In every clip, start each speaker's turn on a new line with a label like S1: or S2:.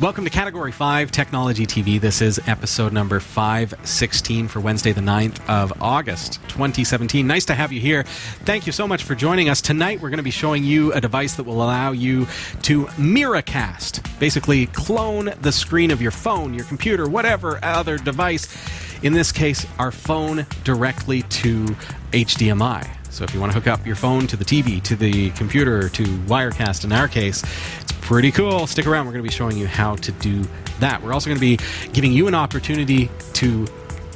S1: Welcome to Category 5 Technology TV. This is episode number 516 for Wednesday, the 9th of August, 2017. Nice to have you here. Thank you so much for joining us. Tonight, we're going to be showing you a device that will allow you to Miracast, basically clone the screen of your phone, your computer, whatever other device. In this case, our phone directly to HDMI. So if you want to hook up your phone to the TV, to the computer, to Wirecast in our case, it's pretty cool. Stick around. We're going to be showing you how to do that. We're also going to be giving you an opportunity to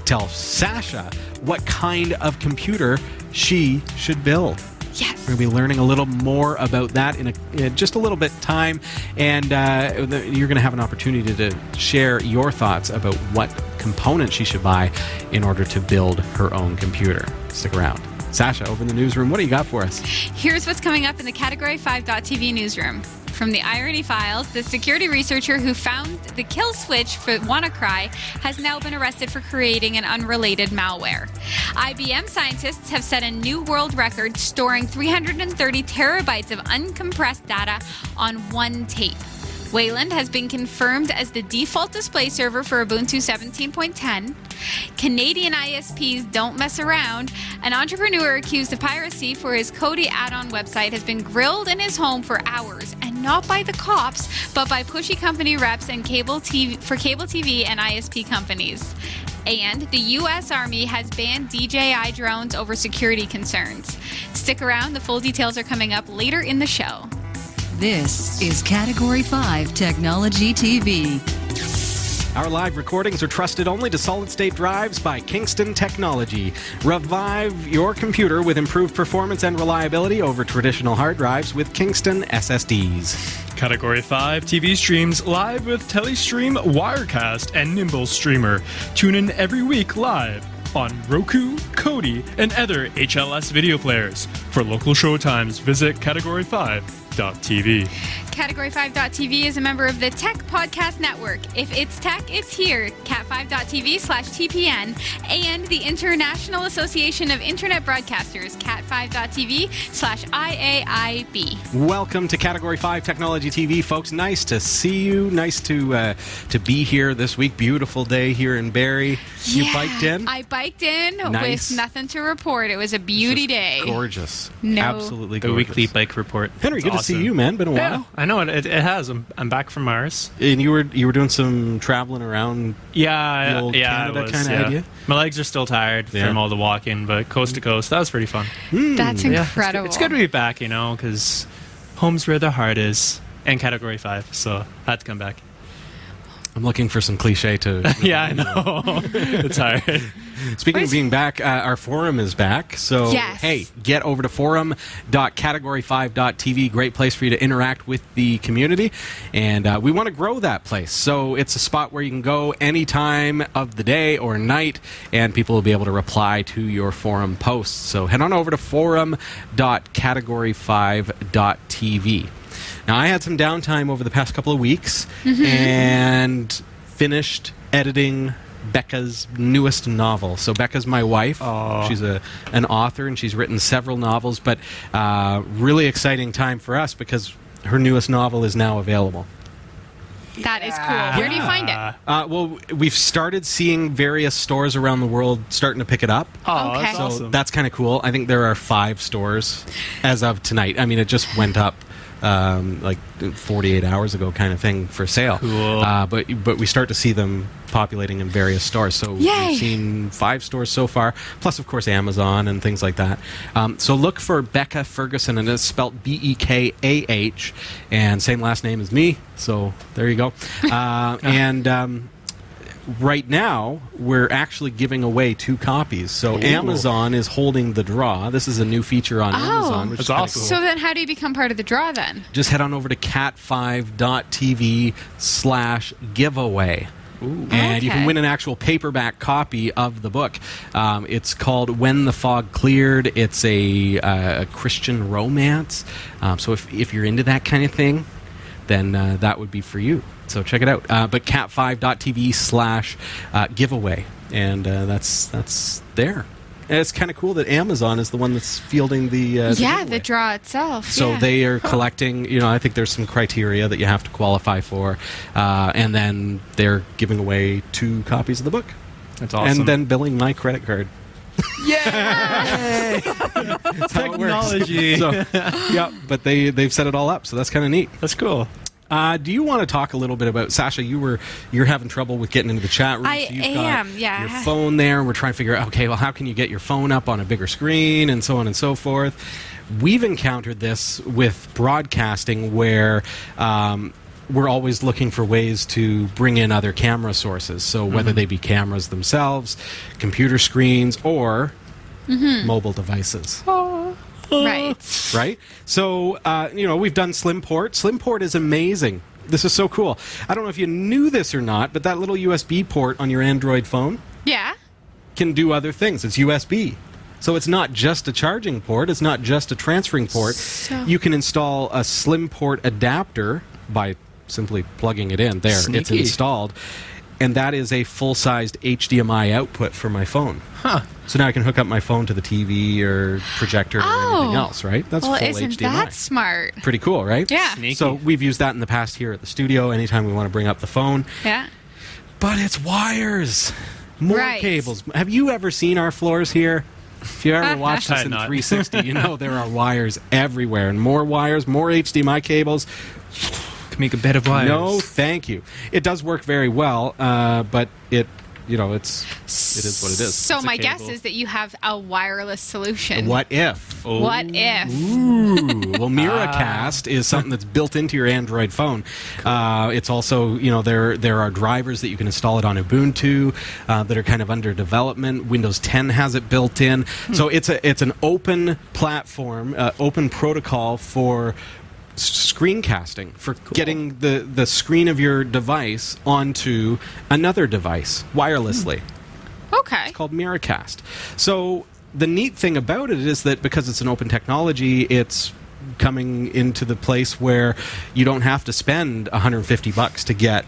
S1: tell Sasha what kind of computer she should build.
S2: Yes.
S1: We're going to be learning a little more about that in, a, in just a little bit time, and uh, the, you're going to have an opportunity to share your thoughts about what components she should buy in order to build her own computer. Stick around. Sasha, over in the newsroom, what do you got for us?
S2: Here's what's coming up in the Category 5.tv newsroom. From the Irony Files, the security researcher who found the kill switch for WannaCry has now been arrested for creating an unrelated malware. IBM scientists have set a new world record storing 330 terabytes of uncompressed data on one tape. Wayland has been confirmed as the default display server for Ubuntu 17.10. Canadian ISPs don't mess around. An entrepreneur accused of piracy for his Kodi add on website has been grilled in his home for hours, and not by the cops, but by pushy company reps and cable TV for cable TV and ISP companies. And the U.S. Army has banned DJI drones over security concerns. Stick around, the full details are coming up later in the show.
S3: This is Category 5 Technology TV.
S1: Our live recordings are trusted only to solid state drives by Kingston Technology. Revive your computer with improved performance and reliability over traditional hard drives with Kingston SSDs.
S4: Category 5 TV streams live with Telestream, Wirecast, and Nimble Streamer. Tune in every week live on Roku, Kodi, and other HLS video players. For local showtimes, visit category5.tv.
S2: Category 5.tv is a member of the Tech Podcast Network. If it's tech, it's here. Cat5.tv slash TPN and the International Association of Internet Broadcasters, cat5.tv slash IAIB.
S1: Welcome to Category 5 Technology TV, folks. Nice to see you. Nice to uh, to be here this week. Beautiful day here in Barrie. You biked in?
S2: I biked in
S1: Nice.
S2: with nothing to report. It was a beauty day.
S1: Gorgeous.
S2: No.
S1: Absolutely
S4: The
S1: gorgeous.
S4: weekly bike report.
S1: Henry,
S4: It's
S1: good to
S4: awesome.
S1: see you, man. Been a
S4: Yeah,
S1: while.
S4: I know it, it, it has. I'm, I'm back from Mars.
S1: And you were you were doing some traveling around.
S4: Yeah,
S1: The old
S4: yeah,
S1: Canada
S4: was,
S1: kinda
S4: yeah.
S1: idea?
S4: My legs are still tired
S1: Yeah.
S4: from all the walking, but coast to coast, that was pretty fun. Hmm.
S2: That's
S4: Yeah, it's good-
S2: incredible.
S4: it's, good, to be back, you know, because home's where the heart is, and Category Five, so I had to come back.
S1: I'm looking for some cliche to.
S4: yeah, I know. it's hard.
S1: Speaking
S2: Where's-
S1: of being back, uh, our forum is back. So,
S2: Yes.
S1: hey, get over to forum.category5.tv. Great place for you to interact with the community. And uh, we want to grow that place. So, it's a spot where you can go any time of the day or night, and people will be able to reply to your forum posts. So, head on over to forum.category5.tv. Now, I had some downtime over the past couple of weeks and finished editing Bekah's newest novel. So Bekah's my wife.
S4: Aw.
S1: She's a an author and she's written several novels. But uh, really exciting time for us because her newest novel is now available.
S2: That is cool. Where do you find it?
S1: Uh, well, we've started seeing various stores around the world starting to pick it up.
S4: Oh,
S2: Okay.
S4: that's
S1: So
S4: awesome.
S1: that's kind of cool. I think there are five stores as of tonight. I mean, it just went up um, like 48 hours ago, kind of thing for sale.
S4: Cool.
S1: Uh, but but we start to see them populating in various stores. So
S2: Yay.
S1: we've seen five stores so far, plus of course Amazon and things like that. Um, so look for Bekah Ferguson, and it's spelled B E K A H, and same last name as me. So there you go. Uh, and um, right now we're actually giving away two copies. So Amazon is holding the draw. This is a new feature on
S2: Oh.
S1: Amazon, which
S4: That's
S1: is
S4: awesome.
S1: cool.
S2: So then, how do you become part of the draw then?
S1: Just head on over to cat5.tv slash giveaway. And you can win an actual paperback copy of the book. Um, it's called When the Fog Cleared. It's a, uh, a Christian romance. Um, so if, if you're into that kind of thing, then uh, that would be for you. So check it out. Uh, but cat5.tv slash uh, giveaway. And uh, that's, that's there. And it's kind of cool that Amazon is the one that's fielding the. Uh, the
S2: yeah,
S1: giveaway.
S2: the draw itself.
S1: So
S2: yeah.
S1: they are collecting. You know, I think there's some criteria that you have to qualify for, uh, and then they're giving away two copies of the book,
S4: That's awesome.
S1: and then billing my credit card.
S4: yeah, technology.
S1: So, yeah, but they they've set it all up, so that's kind of neat.
S4: That's cool.
S1: Uh, do you want to talk a little bit about Sasha? You were you're having trouble with getting into the chat room.
S2: I
S1: so you've got
S2: am, yeah.
S1: Your phone there. We're trying to figure out. Okay, well, how can you get your phone up on a bigger screen and so on and so forth. We've encountered this with broadcasting where. Um, we're always looking for ways to bring in other camera sources. So whether
S2: Mm-hmm.
S1: they be cameras themselves, computer screens, or
S2: Mm-hmm.
S1: mobile devices
S2: right.
S1: right? So, uh, you know, we've done Slimport. Slimport is amazing. This is so cool. I don't know if you knew this or not, but that little USB port on your Android phone
S2: Yeah.
S1: can do other things. It's USB. So it's not just a charging port, it's not just a transferring port.
S2: So-
S1: You can install a Slimport adapter by simply plugging it in. There, it's
S4: Sneaky.
S1: installed. And that is a full sized HDMI output for my phone.
S4: Huh.
S1: So now I can hook up my phone to the TV or projector or anything
S2: Oh.
S1: else, right? That's
S2: well,
S1: full
S2: isn't
S1: HDMI.
S2: that smart?
S1: Pretty cool, right?
S2: Yeah.
S4: Sneaky.
S1: So we've used that in the past here at the studio anytime we want to bring up the phone.
S2: Yeah.
S1: But it's wires. More
S2: Right.
S1: cables. Have you ever seen our floors here? If you ever watched
S4: I
S1: us in
S4: not.
S1: 360, you know there are wires everywhere and more wires, more HDMI cables.
S4: Can make a bed of wires.
S1: No, thank you. It does work very well, uh, but it, you know, it's it is what it is.
S2: So
S1: It's
S2: my guess is that you have a wireless solution.
S1: What if?
S2: What if?
S1: Ooh, well, Miracast is something that's built into your Android phone. Uh, it's also, you know, there there are drivers that you can install it on Ubuntu uh, that are kind of under development. Windows 10 has it built in, so it's a it's an open platform, uh, open protocol for s- screencasting for getting the the screen of your device onto another device wirelessly hmm.
S2: Okay.
S1: called Miracast. So the neat thing about it is that because it's an open technology, it's coming into the place where you don't have to spend 150 bucks to get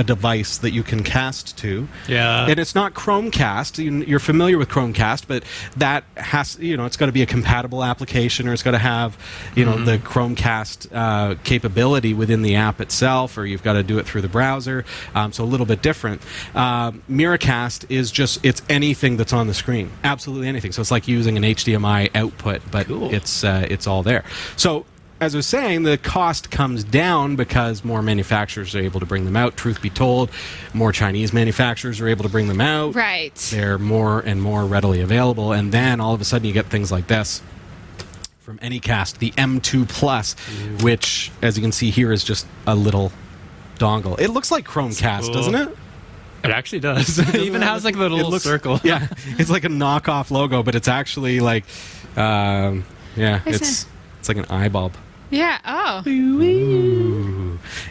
S1: a device that you can cast to.
S4: Yeah.
S1: And it's not Chromecast. You- You're familiar with Chromecast, but that has, you know, it's got to be a compatible application or it's got to have, you know, the Chromecast uh, capability within the app itself or you've got to do it through the browser. Um, so a little bit different. Um, Miracast is just, it's anything that's on the screen. Absolutely anything. So it's like using an HDMI output, but
S4: Cool.
S1: it's, uh, it's all there. So as I was saying, the cost comes down because more manufacturers are able to bring them out. Truth be told, more Chinese manufacturers are able to bring them out.
S2: Right.
S1: They're more and more readily available. And then all of a sudden you get things like this from Anycast, the M2 Plus, which, as you can see here, is just a little dongle. It looks like Chromecast,
S4: cool.
S1: doesn't it?
S4: It actually does. it even has like a
S1: It
S4: little
S1: looks-
S4: circle.
S1: Yeah, it's like a knockoff logo, but it's actually like, um, yeah,
S2: Is
S1: it's it's like an eye bulb.
S2: Yeah. Oh.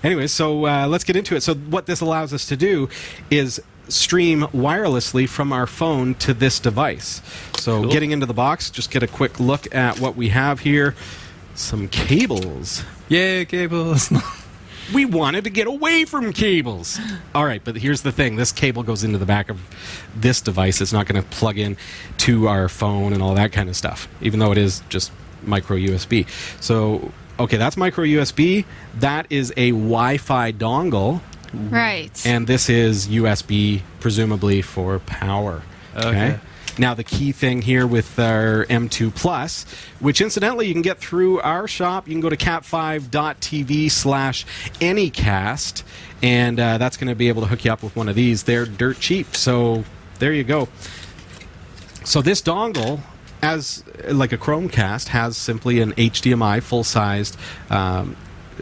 S1: Anyway, so uh, let's get into it. So, what this allows us to do is stream wirelessly from our phone to this device. So,
S4: Cool.
S1: getting into the box, just get a quick look at what we have here. Some cables.
S4: Yay, cables.
S1: We wanted to get away from cables. All right, but here's the thing this cable goes into the back of this device. It's not going to plug in to our phone and all that kind of stuff, even though it is just micro USB. So, okay, that's micro USB. That is a Wi Fi dongle.
S2: Right.
S1: And this is USB, presumably for power.
S4: Okay.
S1: Now the key thing here with our M2 Plus, which incidentally you can get through our shop, you can go to cat5.tv slash anycast, and uh, that's going to be able to hook you up with one of these. They're dirt cheap, so there you go. So this dongle, as like a Chromecast, has simply an HDMI full-sized um,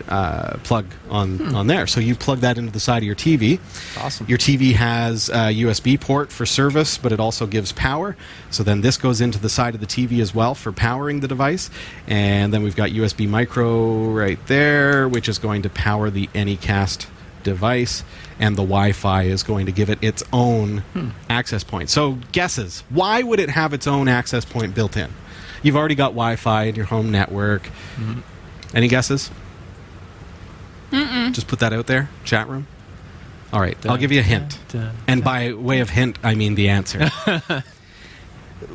S1: uh, plug on on there. So you plug that into the side of your TV.
S4: Awesome.
S1: Your TV has a USB port for service, but it also gives power. So then this goes into the side of the TV as well for powering the device. And then we've got USB micro right there, which is going to power the Anycast device. And the Wi Fi is going to give it its own access point. So, guesses. Why would it have its own access point built in? You've already got Wi Fi in your home network. Any guesses? Mm-mm. Just put that out there, chat room. All right, I'll give you a hint.
S4: Dun,
S1: And by way of hint, I mean the answer.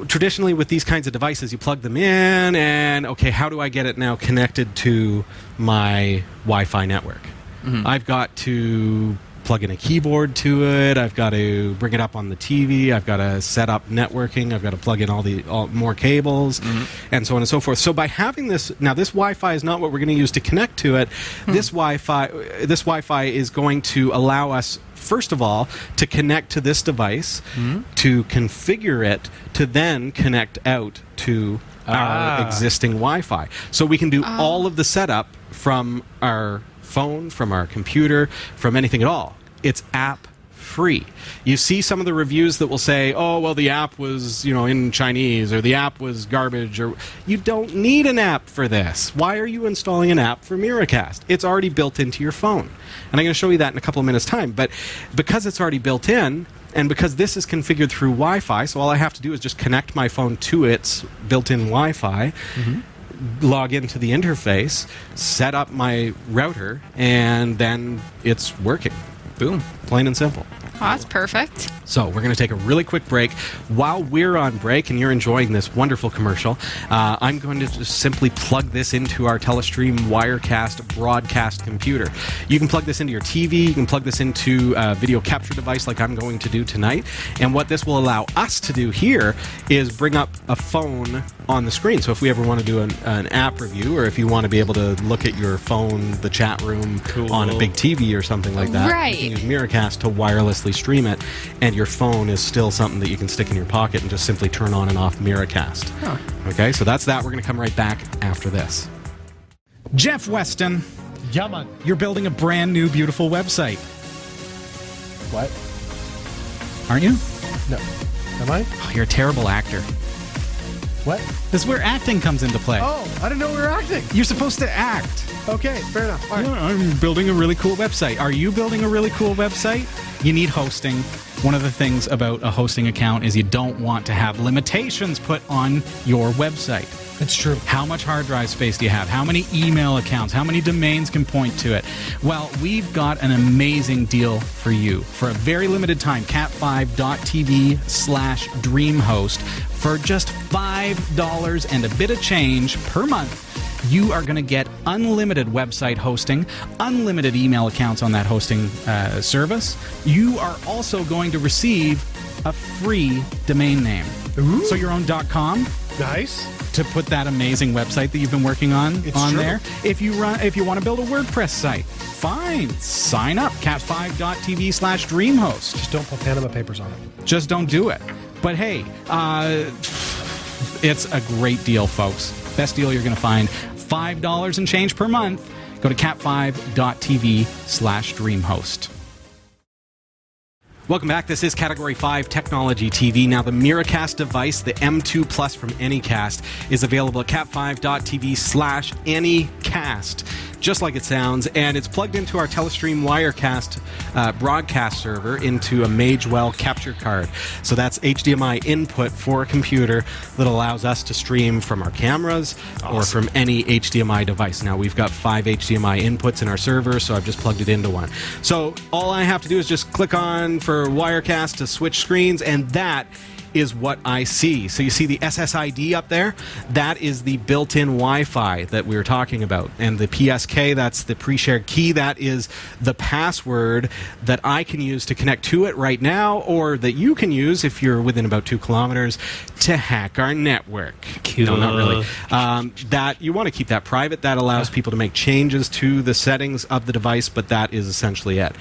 S1: traditionally with these kinds of devices, you plug them in, and okay, how do I get it now connected to my Wi-Fi network? Mm-hmm. I've got to plug in a keyboard to it. I've got to bring it up on the TV. I've got to set up networking. I've got to plug in all the all, more cables, mm-hmm. and so on and so forth. So by having this now, this Wi-Fi is not what we're going to use to connect to it. Hmm. This Wi-Fi, this Wi-Fi is going to allow us. First of all, to connect to this device, hmm. to configure it, to then connect out to our
S4: Ah.
S1: existing Wi-Fi. So we can do ah. all of the setup from our phone, from our computer, from anything at all. It's app free. You see some of the reviews that will say, "Oh, well the app was, you know, in Chinese or the app was garbage or you don't need an app for this. Why are you installing an app for Miracast? It's already built into your phone." And I'm going to show you that in a couple of minutes time, but because it's already built in, and because this is configured through Wi Fi, so all I have to do is just connect my phone to its built in Wi Fi, mm-hmm. Log into the interface, set up my router, and then it's working. Boom. Plain and simple.
S2: Oh, that's perfect.
S1: So we're going to take a really quick break. While we're on break and you're enjoying this wonderful commercial, uh, I'm going to just simply plug this into our Telestream Wirecast broadcast computer. You can plug this into your TV. You can plug this into a video capture device like I'm going to do tonight. And what this will allow us to do here is bring up a phone on the screen. So if we ever want to do an, an app review, or if you want to be able to look at your phone, the chat room on a big TV or something like that,
S2: Right.
S1: you can use Miracast to wirelessly stream it, and your phone is still something that you can stick in your pocket and just simply turn on and off Miracast. Okay, so that's that. We're going to come right back after this.
S5: Jeff Weston,
S6: Yeah, man.
S5: you're building a brand new, beautiful website,
S6: What?
S5: aren't you?
S6: No. Am I?
S5: Oh, you're a terrible actor.
S6: What?
S5: This is where acting comes into play.
S6: Oh, I didn't know we were acting.
S5: You're supposed to act.
S6: Okay, fair enough. All right.
S5: Yeah, I'm building a really cool website. Are you building a really cool website? You need hosting. One of the things about a hosting account is you don't want to have limitations put on your website.
S6: That's true.
S5: How much hard drive space do you have? How many email accounts? How many domains can point to it? Well, we've got an amazing deal for you. For a very limited time, cat5.tv slash dreamhost for just $5 and a bit of change per month. You are going to get unlimited website hosting, unlimited email accounts on that hosting uh, service. You are also going to receive a free domain name. So your own .com,
S6: Nice.
S5: to put that amazing website that you've been working on
S6: It's
S5: on
S6: true.
S5: there. If you run, if you want to build a WordPress site, fine, sign up cat5.tv slash dreamhost.
S6: Just don't put Panama Papers on it.
S5: Just don't do it. But hey, uh, it's a great deal, folks. Best deal you're going to find. Five dollars and change per month. Go to cat5.tv slash dreamhost.
S1: Welcome back. This is Category 5 Technology TV. Now, the Miracast device, the M2 Plus from Anycast, is available at cat5.tv slash Anycast, just like it sounds, and it's plugged into our Telestream Wirecast uh, broadcast server into a Magewell capture card. So that's HDMI input for a computer that allows us to stream from our cameras or from any HDMI device. Now, we've got five HDMI inputs in our server, so I've just plugged it into one. So all I have to do is just click on for Wirecast to switch screens, and that is what I see. So you see the SSID up there? That is the built-in Wi-Fi that we were talking about. And the PSK, that's the pre-shared key, that is the password that I can use to connect to it right now, or that you can use if you're within about two kilometers to hack our network. No, not really. Um, that you want to keep that private. That allows people to make changes to the settings of the device, but that is essentially it.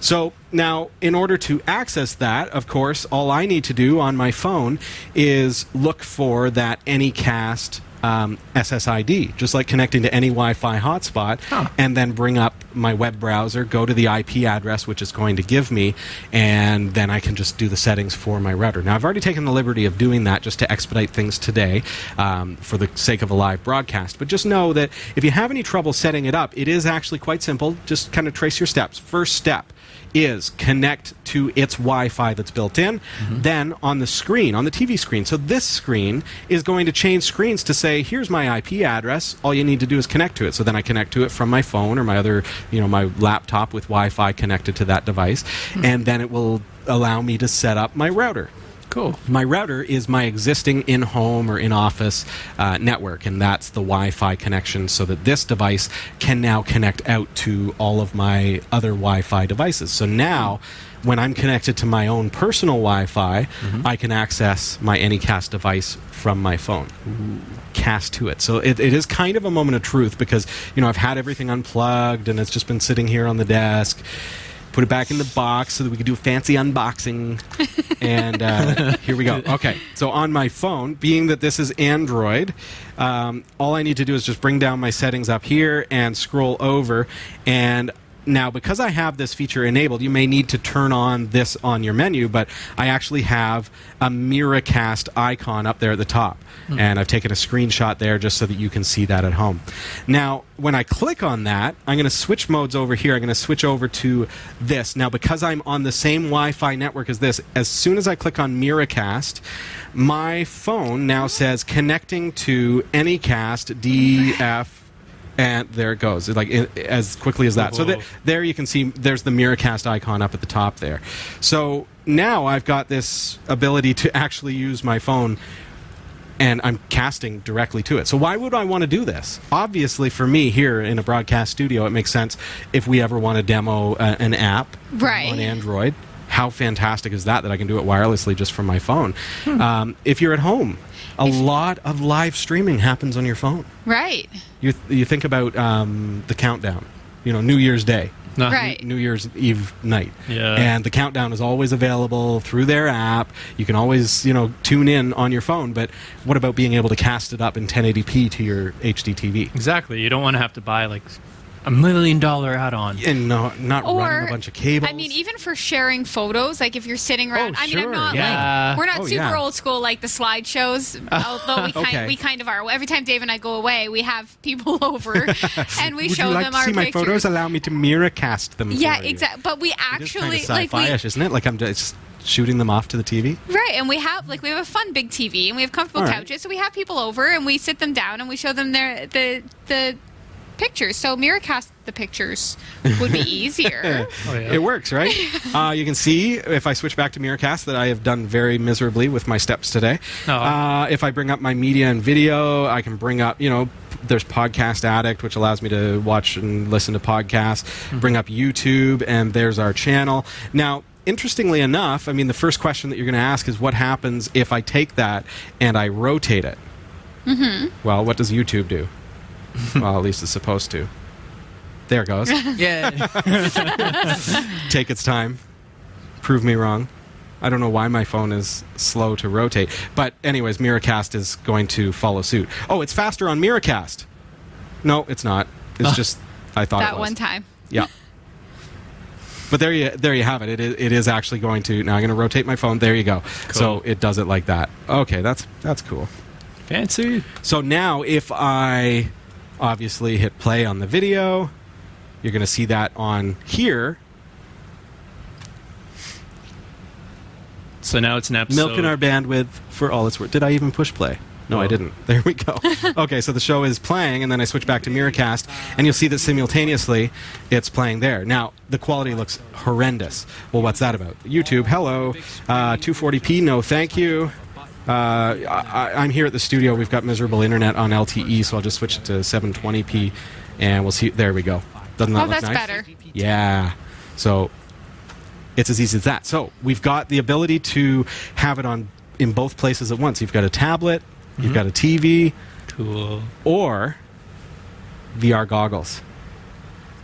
S1: So now, in order to access that, of course, all I need to do on my phone is look for that Anycast um, SSID, just like connecting to any Wi-Fi hotspot, and then bring up my web browser, go to the IP address which it's going to give me, and then I can just do the settings for my router. Now, I've already taken the liberty of doing that just to expedite things today um, for the sake of a live broadcast. But just know that if you have any trouble setting it up, it is actually quite simple. Just kind of trace your steps. First step is connect to its Wi-Fi that's built in. Mm-hmm. Then on the screen, on the TV screen. So this screen is going to change screens to say, "Here's my IP address. All you need to do is connect to it." So then I connect to it from my phone or my other, you know, my laptop with Wi-Fi connected to that device, hmm. and then it will allow me to set up my router.
S4: Cool.
S1: My router is my existing in home or in office uh, network, and that's the Wi Fi connection so that this device can now connect out to all of my other Wi Fi devices. So now, when I'm connected to my own personal Wi Fi, I can access my Anycast device from my phone. Cast to it. So it, it is kind of a moment of truth because, you know, I've had everything unplugged and it's just been sitting here on the desk put it back in the box so that we could do a fancy unboxing. and uh, here we go. Okay, so on my phone, being that this is Android, um, all I need to do is just bring down my settings up here and scroll over. And now, because I have this feature enabled, you may need to turn on this on your menu, but I actually have a Miracast icon up there at the top. Hmm. And I've taken a screenshot there just so that you can see that at home. Now, when I click on that, I'm going to switch modes over here. I'm going to switch over to this. Now, because I'm on the same Wi Fi network as this, as soon as I click on Miracast, my phone now says connecting to Anycast DF and there it goes. Like i as quickly as that. So th- there you can see there's the miracast icon up at the top there. So now i've got this ability to actually use my phone and i'm casting directly to it. So why would i want to do this? Obviously for me here in a broadcast studio it makes sense if we ever want to demo uh, an app
S2: Right.
S1: on android. How fantastic is that that i can do it wirelessly just from my phone?
S2: Hmm.
S1: um, if you're at home a lot of live streaming happens on your phone
S2: Right.
S1: you you think about um, the countdown, you know, New Year's Day,
S4: No.
S2: Right.
S1: New Year's Eve night,
S4: Yeah.
S1: and the countdown is always available through their app. You can always you know tune in on your phone. But what about being able to cast it up in 1080p to your HD TV?
S4: Exactly. You don't want to have to buy like a million dollar add-on.
S1: And no, not
S2: Or
S1: running a bunch of cables.
S2: I mean, even for sharing photos, like if you're sitting around.
S1: Oh,
S2: I mean, I'm not
S4: yeah.
S2: like we're not
S1: Oh,
S2: super
S1: yeah.
S2: old school like the slideshows, although we kind
S1: Okay.
S2: we kind of are. Every time Dave and I go away, we have people over and we
S1: Would
S2: show
S1: you like
S2: them
S1: to
S2: our
S1: see my
S2: pictures.
S1: photos? Allow me to Miracast them.
S2: yeah, exactly. But we
S1: It is kind
S2: actually
S1: of
S2: like we
S1: sci-fi-ish, isn't it? Like I'm just shooting them off to the TV.
S2: Right, and we have like we have a fun big TV and we have comfortable
S1: All right.
S2: couches, so we have people over and we sit them down and we show them their the the pictures. So Miracast the pictures would be easier.
S4: Oh, yeah.
S1: It works, right? uh, you can see if I switch back to Miracast that I have done very miserably with my steps today.
S4: Oh.
S1: Uh, if I bring up my media and video, I can bring up, you know, there's Podcast Addict, which allows me to watch and listen to podcasts. Bring up YouTube, and there's our channel. Now, interestingly enough, I mean, the first question that you're going to ask is what happens if I take that and I rotate it? Mm-hmm. Well, what does YouTube do? well, at least it's supposed to. There it goes
S4: Yeah.
S1: take its time. Prove me wrong. I don't know why my phone is slow to rotate. But, anyways, Miracast is going to follow suit. Oh, it's faster on Miracast. No, it's not. It's just, I thought it
S2: that
S1: was.
S2: one time.
S1: Yeah. But there you there you have it. It is, it is actually going to now. I'm going to rotate my phone. There you go. So it does it like that. Okay, that's that's cool.
S4: Fancy.
S1: So now, if I obviously hit play on the video, you're going to see that on here.
S4: So now it's an episode.
S1: Milking our bandwidth for all it's worth. Did I even push play? No, I
S4: Oh.
S1: didn't. There we go. okay, so the show is playing, and then I switch back to Miracast, and you'll see that simultaneously it's playing there. Now, the quality looks horrendous. Well, what's that about? YouTube, hello. Uh, 240p, no thank you. Uh, I, I'm here at the studio. We've got miserable internet on LTE, so I'll just switch it to 720p, and we'll see. There we go. Doesn't that
S2: Oh,
S1: look
S2: that's
S1: nice?
S2: better.
S1: Yeah. So it's as easy as that. So we've got the ability to have it on in both places at once. You've got a tablet, you've got a TV,
S4: Cool.
S1: or VR goggles.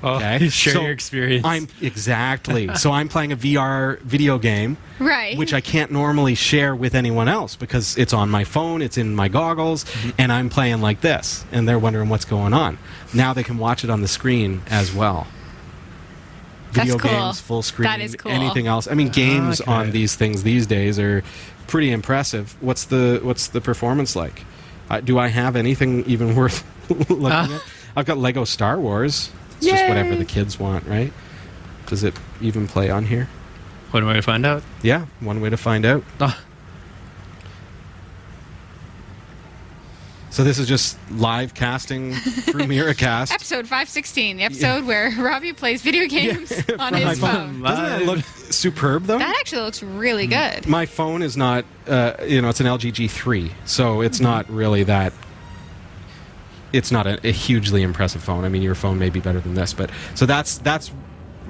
S4: Oh,
S1: Okay,
S4: share
S1: So
S4: your experience.
S1: I'm exactly. so I'm playing a VR video game,
S2: Right.
S1: which I can't normally share with anyone else because it's on my phone, it's in my goggles,
S2: Mm-hmm.
S1: and I'm playing like this, and they're wondering what's going on. Now they can watch it on the screen as well.
S2: That's
S1: Video
S2: cool.
S1: games, full screen,
S2: That is cool.
S1: anything else. I mean, games
S4: Okay.
S1: on these things these days are pretty impressive. What's the what's the performance like? Uh, do I have anything even worth looking
S4: Ah.
S1: at? I've got Lego Star Wars. It's just whatever the kids want, right? Does it even play on here?
S4: One way to find out.
S1: Yeah, one way to find out.
S4: Ah.
S1: So this is just live casting through Miracast.
S2: Episode 516, the episode where Robbie plays video games on
S1: From my
S2: his phone.
S1: Doesn't that look superb though?
S2: That actually looks really good.
S1: my phone is not, uh, you know, it's an LG G3, so it's
S2: Mm-hmm.
S1: not really that. It's not a, a hugely impressive phone. I mean, your phone may be better than this, but so that's that's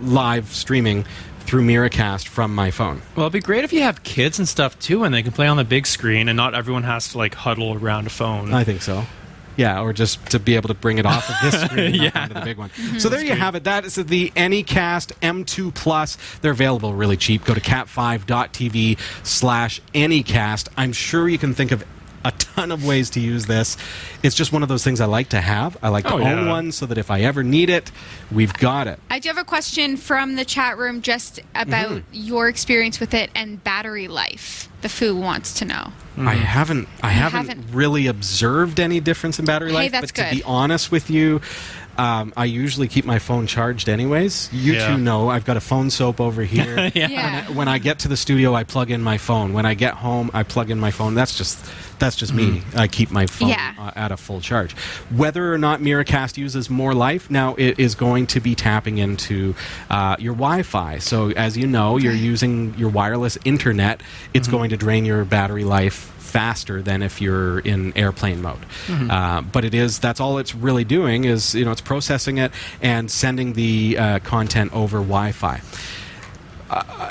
S1: live streaming through Miracast from my phone.
S4: Well, it'd be great if you have kids and stuff too, and they can play on the big screen, and not everyone has to like huddle around a phone.
S1: I think so. Yeah, or just to be able to bring it off of this screen
S4: Yeah.
S1: up onto the big one. Mm-hmm. So there you have it. That is the Anycast M2 Plus. They're available really cheap. Go to cat5.tv slash Anycast. I'm sure you can think of a ton of ways to use this. It's just one of those things I like to have. I like to
S4: Oh,
S1: own
S4: yeah.
S1: one so that if I ever need it, we've got it.
S2: I do have a question from the chat room just about
S1: Mm-hmm.
S2: your experience with it and battery life. The Foo wants to know.
S1: I haven't I haven't,
S2: haven't-
S1: really observed any difference in battery
S2: Hey,
S1: life.
S2: that's
S1: but to
S2: good.
S1: be honest with you, um, I usually keep my phone charged anyways. You
S4: Yeah.
S1: two know I've got a phone soap over here.
S4: Yeah.
S2: Yeah.
S1: When I get to the studio, I plug in my phone. When I get home, I plug in my phone. That's just that's just me. I keep my phone
S2: Yeah.
S1: uh, at a full charge. Whether or not Miracast uses more life, now it is going to be tapping into uh, your Wi-Fi. So as you know, you're using your wireless internet. It's going to drain your battery life faster than if you're in airplane mode. Uh, but it is that's all it's really doing is you know it's processing it and sending the uh, content over Wi-Fi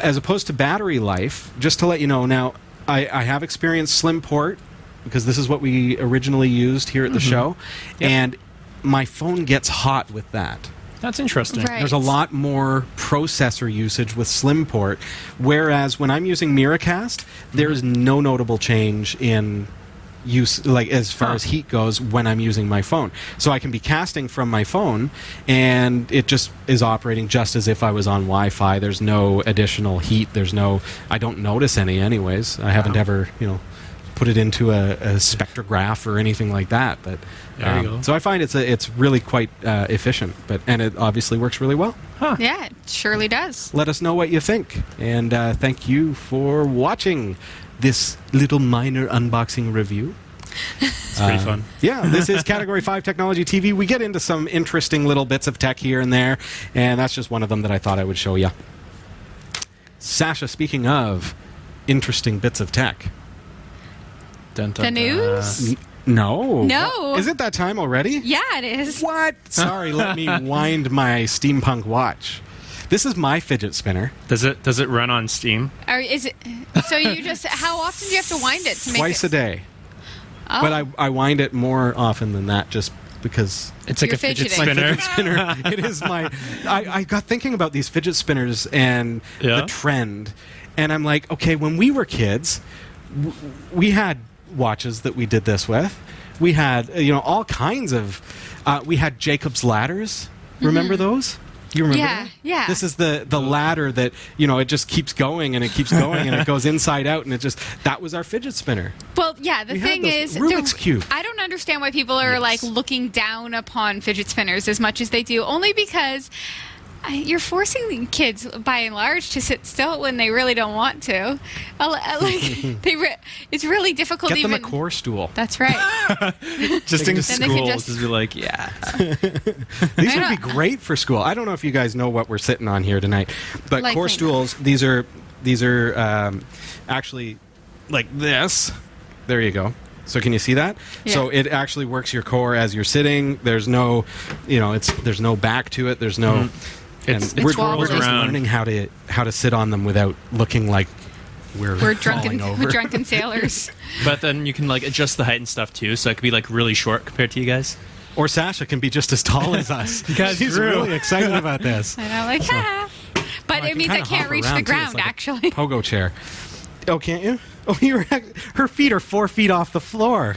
S1: as opposed to battery life, just to let you know, now I, I have experienced Slim Port because this is what we originally used here at the show,
S4: Yep.
S1: and my phone gets hot with that.
S4: That's interesting.
S2: Right.
S1: There's a lot more processor usage with SlimPort, whereas when I'm using Miracast, there is no notable change in use like as far
S4: Huh.
S1: as heat goes when I'm using my phone. So I can be casting from my phone and it just is operating just as if I was on Wi-Fi. There's no additional heat. There's no I don't notice any anyways. I haven't
S4: Wow.
S1: ever, you know, put it into a, a spectrograph or anything like that, but
S4: There you go.
S1: so I find it's a, it's really quite uh, efficient, but and it obviously works really well.
S2: Yeah, it surely does.
S1: Let us know what you think, and uh, thank you for watching this little minor unboxing review.
S4: It's pretty
S1: Uh,
S4: fun.
S1: Yeah, this is Category 5 Technology TV. We get into some interesting little bits of tech here and there, and that's just one of them that I thought I would show you. Sasha, speaking of interesting bits of tech.
S4: Dun, dun,
S2: The news?
S1: N- no.
S2: No.
S1: Is it that time already?
S2: Yeah, it is.
S1: What? Sorry, let me wind my steampunk watch. This is my fidget spinner.
S4: Does it does it run on Steam?
S2: Or is it? So you just how often do you have to wind it to make
S1: Twice
S2: it?
S1: a day.
S2: Oh.
S1: But I, I wind it more often than that just because
S4: It's like
S2: You're
S4: a fidget
S2: fidgeting.
S1: my
S4: spinner.
S1: fidget spinner. it is my. I, I got thinking about these fidget spinners and
S4: Yeah?
S1: the trend, and I'm like, okay, when we were kids, w- we had watches that we did this with. We had uh, you know all kinds of. Uh, we had Jacob's ladders. Remember those? You remember?
S2: Yeah,
S1: that?
S2: yeah.
S1: This is the the ladder that you know it just keeps going and it keeps going and it goes inside out and it just that was our fidget spinner.
S2: Well, yeah. The
S1: We
S2: thing is,
S1: Rubik's Cube.
S2: I don't understand why people are
S1: Yes.
S2: like looking down upon fidget spinners as much as they do. Only because you're forcing kids, by and large, to sit still when they really don't want to. Uh, li- uh, Like they, re- it's really difficult.
S1: Get them
S2: even.
S1: a core stool.
S2: That's right.
S4: Just in
S1: just-
S2: Then
S4: school,
S2: just-
S4: just be like, yeah.
S1: These would be great for school. I don't know if you guys know what we're sitting on here tonight, but
S2: Like
S1: core
S2: thing.
S1: stools. These are these are um, actually like this. There you go. So can you see that? So it actually works your core as you're sitting. There's no, you know, it's there's no back to it. There's no.
S4: It's-
S1: and
S4: it
S1: we're,
S2: swirls
S1: we're just
S4: around.
S1: learning how to how to sit on them without looking like we're
S2: We're
S1: falling
S2: drunken.
S1: over.
S2: We're drunken sailors.
S4: But then you can like adjust the height and stuff too, so it could be like really short compared to you guys.
S1: Or Sasha can be just as tall as us.
S4: You guys
S1: She's
S4: grew.
S1: really excited about this.
S2: And I'm like, ha. But
S1: I
S2: it
S1: can
S2: means I can't reach the ground.
S1: like a
S2: actually.
S1: Pogo chair. Oh, can't you? Oh, you're her feet are four feet off the floor.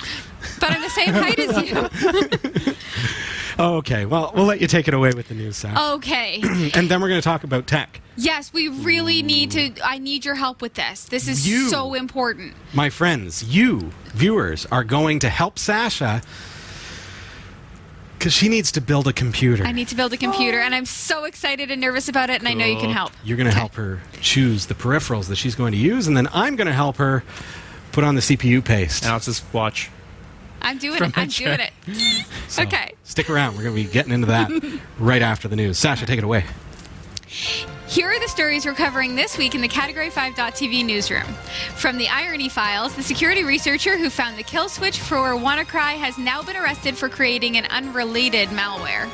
S2: but I'm the same height as you.
S1: Oh, okay. Well, we'll let you take it away with the news, Sasha.
S2: Okay.
S1: And then we're going to talk about tech.
S2: Yes, we really need to. I need your help with this. This is
S1: You.
S2: so important.
S1: My friends, you viewers are going to help Sasha because she needs to build a computer.
S2: I need to build a computer, and I'm so excited and nervous about it, and I know you can help.
S1: You're going to help her choose the peripherals that she's going to use, and then I'm going to help her put on the CPU paste.
S4: And I'll just watch.
S2: I'm doing it. I'm doing it.
S1: So
S2: okay.
S1: Stick around. We're going to be getting into that right after the news. Sasha, take it away.
S2: Here are the stories we're covering this week in the Category 5.tv newsroom. From the Irony Files, the security researcher who found the kill switch for WannaCry has now been arrested for creating an unrelated malware.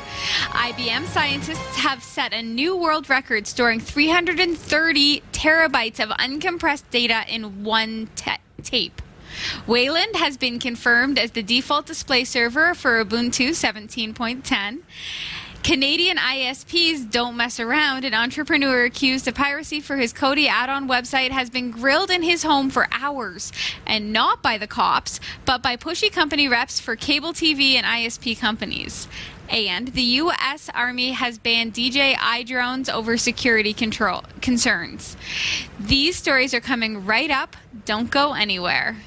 S2: IBM scientists have set a new world record storing 330 terabytes of uncompressed data in one ta- tape. Wayland has been confirmed as the default display server for Ubuntu 17.10. Canadian ISPs don't mess around. An entrepreneur accused of piracy for his Kodi add on website has been grilled in his home for hours, and not by the cops, but by pushy company reps for cable TV and ISP companies. And the U.S. Army has banned DJI drones over security control concerns. These stories are coming right up. Don't go anywhere.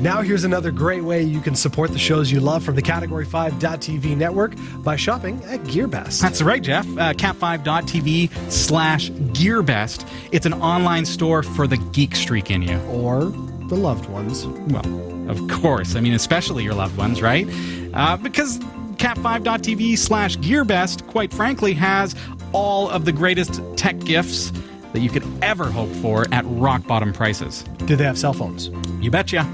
S6: Now, here's another great way you can support the shows you love from the Category 5.tv network by shopping at GearBest.
S5: That's right, Jeff. Uh, cat5.tv slash GearBest. It's an online store for the geek streak in you.
S6: or the loved ones.
S5: Well, of course. I mean, especially your loved ones, right? Uh, because cat5.tv slash GearBest, quite frankly, has all of the greatest tech gifts that you could ever hope for at rock bottom prices.
S6: Do they have cell phones?
S5: You betcha.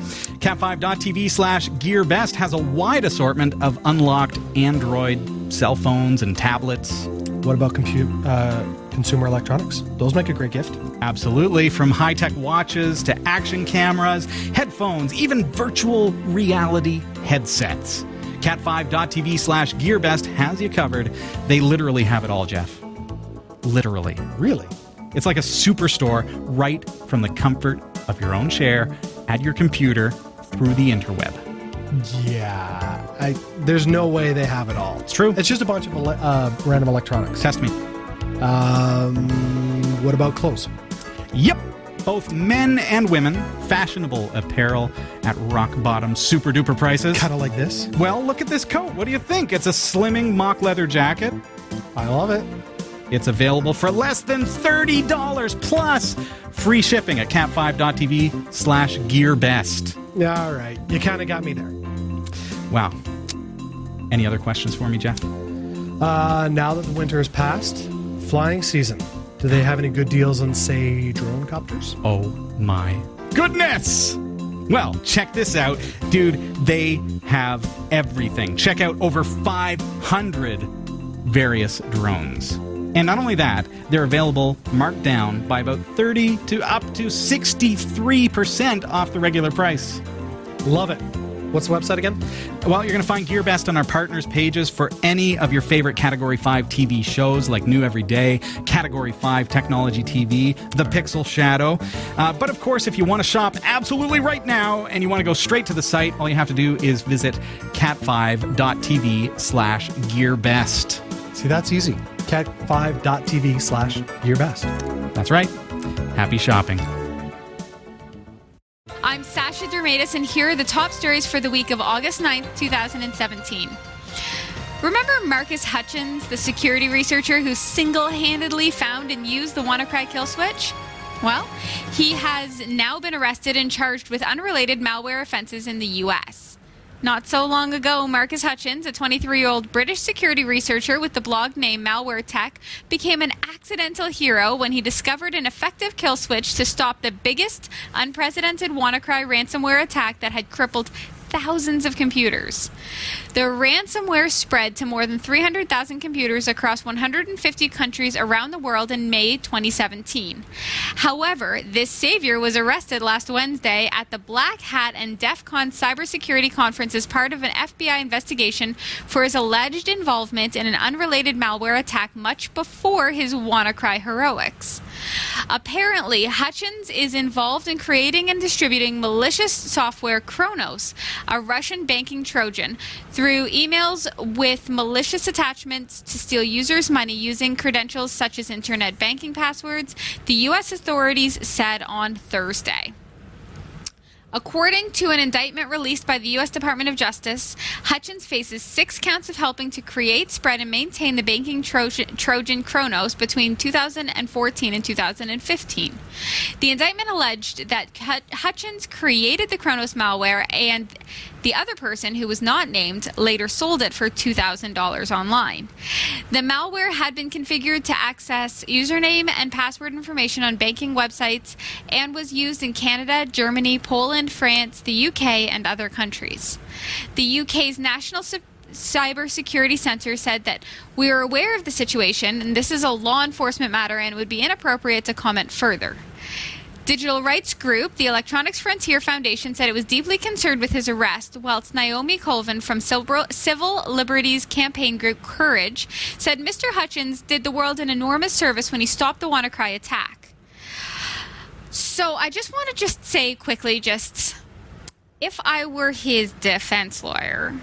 S5: Cat5.tv slash GearBest has a wide assortment of unlocked Android cell phones and tablets.
S6: What about compute, uh, consumer electronics? Those make a great gift.
S5: Absolutely. From high tech watches to action cameras, headphones, even virtual reality headsets. Cat5.tv slash GearBest has you covered. They literally have it all, Jeff. Literally.
S6: Really?
S5: It's like a superstore right from the comfort of your own chair at your computer through the interweb.
S6: Yeah. I, there's no way they have it all. It's
S5: true.
S6: It's just a bunch of ele- uh, random electronics.
S5: Test me.
S6: Um, what about clothes?
S5: Yep. Both men and women, fashionable apparel at rock bottom super duper prices.
S6: Kind of like this.
S5: Well, look at this coat. What do you think? It's a slimming mock leather jacket.
S6: I love it.
S5: It's available for less than $30 plus free shipping at cat5.tv slash gearbest.
S6: Yeah, all right. You kind of got me there.
S5: Wow. Any other questions for me, Jeff?
S6: Uh, now that the winter has passed, flying season. Do they have any good deals on, say, drone copters?
S5: Oh my goodness! Well, check this out. Dude, they have everything. Check out over 500 various drones. And not only that, they're available marked down by about 30 to up to 63% off the regular price.
S6: Love it. What's the website again?
S5: Well, you're going to find GearBest on our partners pages for any of your favorite Category 5 TV shows like New Every Day, Category 5 Technology TV, The Pixel Shadow. Uh, but of course, if you want to shop absolutely right now and you want to go straight to the site, all you have to do is visit cat5.tv slash GearBest.
S6: See, that's easy. cat5.tv slash GearBest.
S5: That's right. Happy shopping.
S2: I'm Sasha Dermatis, and here are the top stories for the week of August 9th, 2017. Remember Marcus Hutchins, the security researcher who single handedly found and used the WannaCry kill switch? Well, he has now been arrested and charged with unrelated malware offenses in the U.S. Not so long ago, Marcus Hutchins, a 23 year old British security researcher with the blog name Malware Tech, became an accidental hero when he discovered an effective kill switch to stop the biggest unprecedented WannaCry ransomware attack that had crippled thousands of computers. The ransomware spread to more than 300,000 computers across 150 countries around the world in May 2017. However, this savior was arrested last Wednesday at the Black Hat and DEF CON cybersecurity conference as part of an FBI investigation for his alleged involvement in an unrelated malware attack much before his WannaCry heroics. Apparently, Hutchins is involved in creating and distributing malicious software Kronos, a Russian banking Trojan, through emails with malicious attachments to steal users' money using credentials such as internet banking passwords, the U.S. authorities said on Thursday. According to an indictment released by the U.S. Department of Justice, Hutchins faces six counts of helping to create, spread, and maintain the banking Trojan, Trojan Kronos between 2014 and 2015. The indictment alleged that Hutchins created the Kronos malware and The other person, who was not named, later sold it for $2,000 online. The malware had been configured to access username and password information on banking websites and was used in Canada, Germany, Poland, France, the UK, and other countries. The UK's National Se- Cybersecurity Center said that we are aware of the situation and this is a law enforcement matter and would be inappropriate to comment further. Digital rights group, the Electronics Frontier Foundation, said it was deeply concerned with his arrest, whilst Naomi Colvin from Civil Civil Liberties campaign group Courage said Mr. Hutchins did the world an enormous service when he stopped the WannaCry attack. So I just want to just say quickly, just if I were his defense lawyer,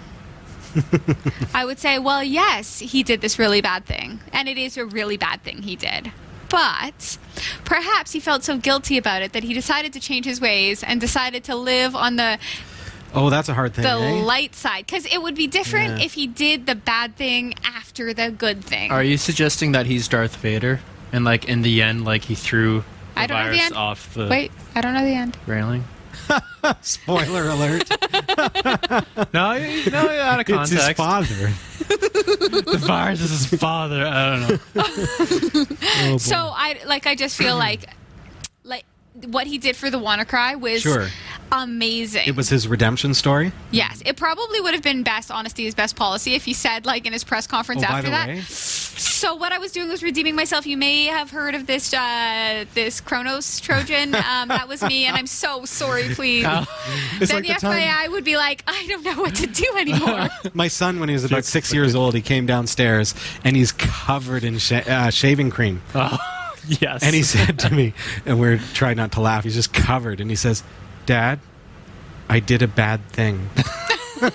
S2: I would say, well, yes, he did this really bad thing, and it is a really bad thing he did. But perhaps he felt so guilty about it that he decided to change his ways and decided to live on the
S1: Oh, that's a hard thing.
S2: the
S1: eh?
S2: light side because it would be different
S1: Yeah.
S2: if he did the bad thing after the good thing.
S7: Are you suggesting that he's Darth Vader, and like in the end, like he threw the
S2: I don't know the
S7: virus
S2: end.
S7: off the
S2: Wait, I don't know the end.
S7: railing?
S1: Spoiler alert.
S7: No, you- no, out of
S1: it's
S7: context.
S1: his father.
S7: the virus is his father. I don't know.
S1: Oh,
S2: So I like I just feel like like what he did for the WannaCry was
S1: Sure.
S2: Amazing.
S1: It was his redemption story.
S2: yes, it probably would have been best honesty is best policy if he said like in his press conference
S1: Oh, by
S2: after
S1: the
S2: that.
S1: way,
S2: So what I was doing was redeeming myself. You may have heard of this uh, this Kronos Trojan. Um, that was me, and I'm so sorry. Please.
S1: it's
S2: then
S1: like
S2: the,
S1: the time
S2: FBI would be like, I don't know what to do anymore.
S1: my son, when he was about six years old, he came downstairs and he's covered in sha- uh, shaving cream. Oh.
S7: yes.
S1: And he said to me, and we're trying not to laugh. He's just covered, and he says, "Dad, I did a bad thing." and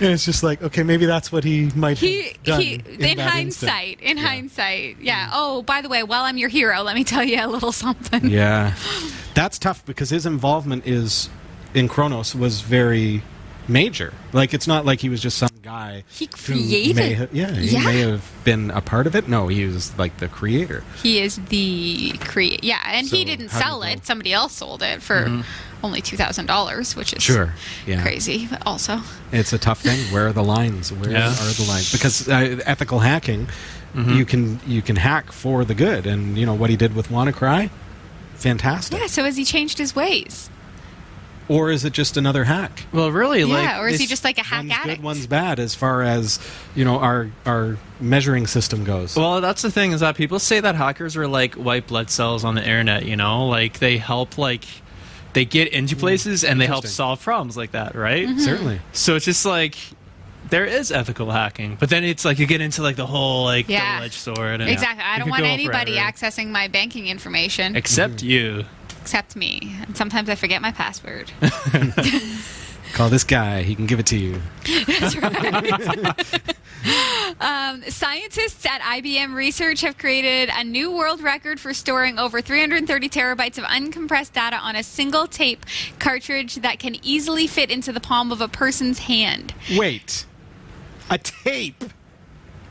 S1: it's just like, okay, maybe that's what he might
S2: he
S1: have done
S2: he
S1: in,
S2: in,
S1: that instant.
S2: hindsight, in hindsight, yeah. Mm-hmm. Oh, by the way, while I'm your hero, let me tell you a little something.
S1: Yeah, that's tough because his involvement is in Kronos was very major. Like it's not like he was just some guy.
S2: He
S1: who may
S2: created-
S1: ha- yeah, he
S2: Yeah.
S1: may have been a part of it. No, he was like the creator.
S2: He is the create. Yeah, and
S1: So
S2: he didn't sell it.
S1: go-
S2: Somebody else sold it for only two thousand dollars, which is
S1: Sure, yeah.
S2: crazy. But also,
S1: It's a tough thing. Where are the lines? Where
S7: Yeah.
S1: are the lines? Because uh, ethical hacking, you can you can hack for the good, and you know what he did with WannaCry, fantastic.
S2: yeah. So has he changed his ways?
S1: Or is it just another hack?
S7: well, really, like
S2: yeah, or is he just like a hack
S1: one's
S2: addict?
S1: good, one's bad, as far as you know our our measuring system goes.
S7: Well, that's the thing is that people say that hackers are like white blood cells on the internet. You know, like they help like they get into places and they help solve problems like that, right?
S2: Mm-hmm.
S1: Certainly.
S7: So it's just like there is ethical hacking, but then it's like you get into like the whole like
S2: Yeah.
S7: double-edged sword. And
S2: Exactly. I don't want anybody
S7: forever.
S2: accessing my banking information
S7: except you.
S2: Except me. And sometimes I forget my password.
S1: Call this guy; he can give it to you.
S2: That's right. um, scientists at IBM Research have created a new world record for storing over 330 terabytes of uncompressed data on a single tape cartridge that can easily fit into the palm of a person's hand.
S1: Wait, a tape.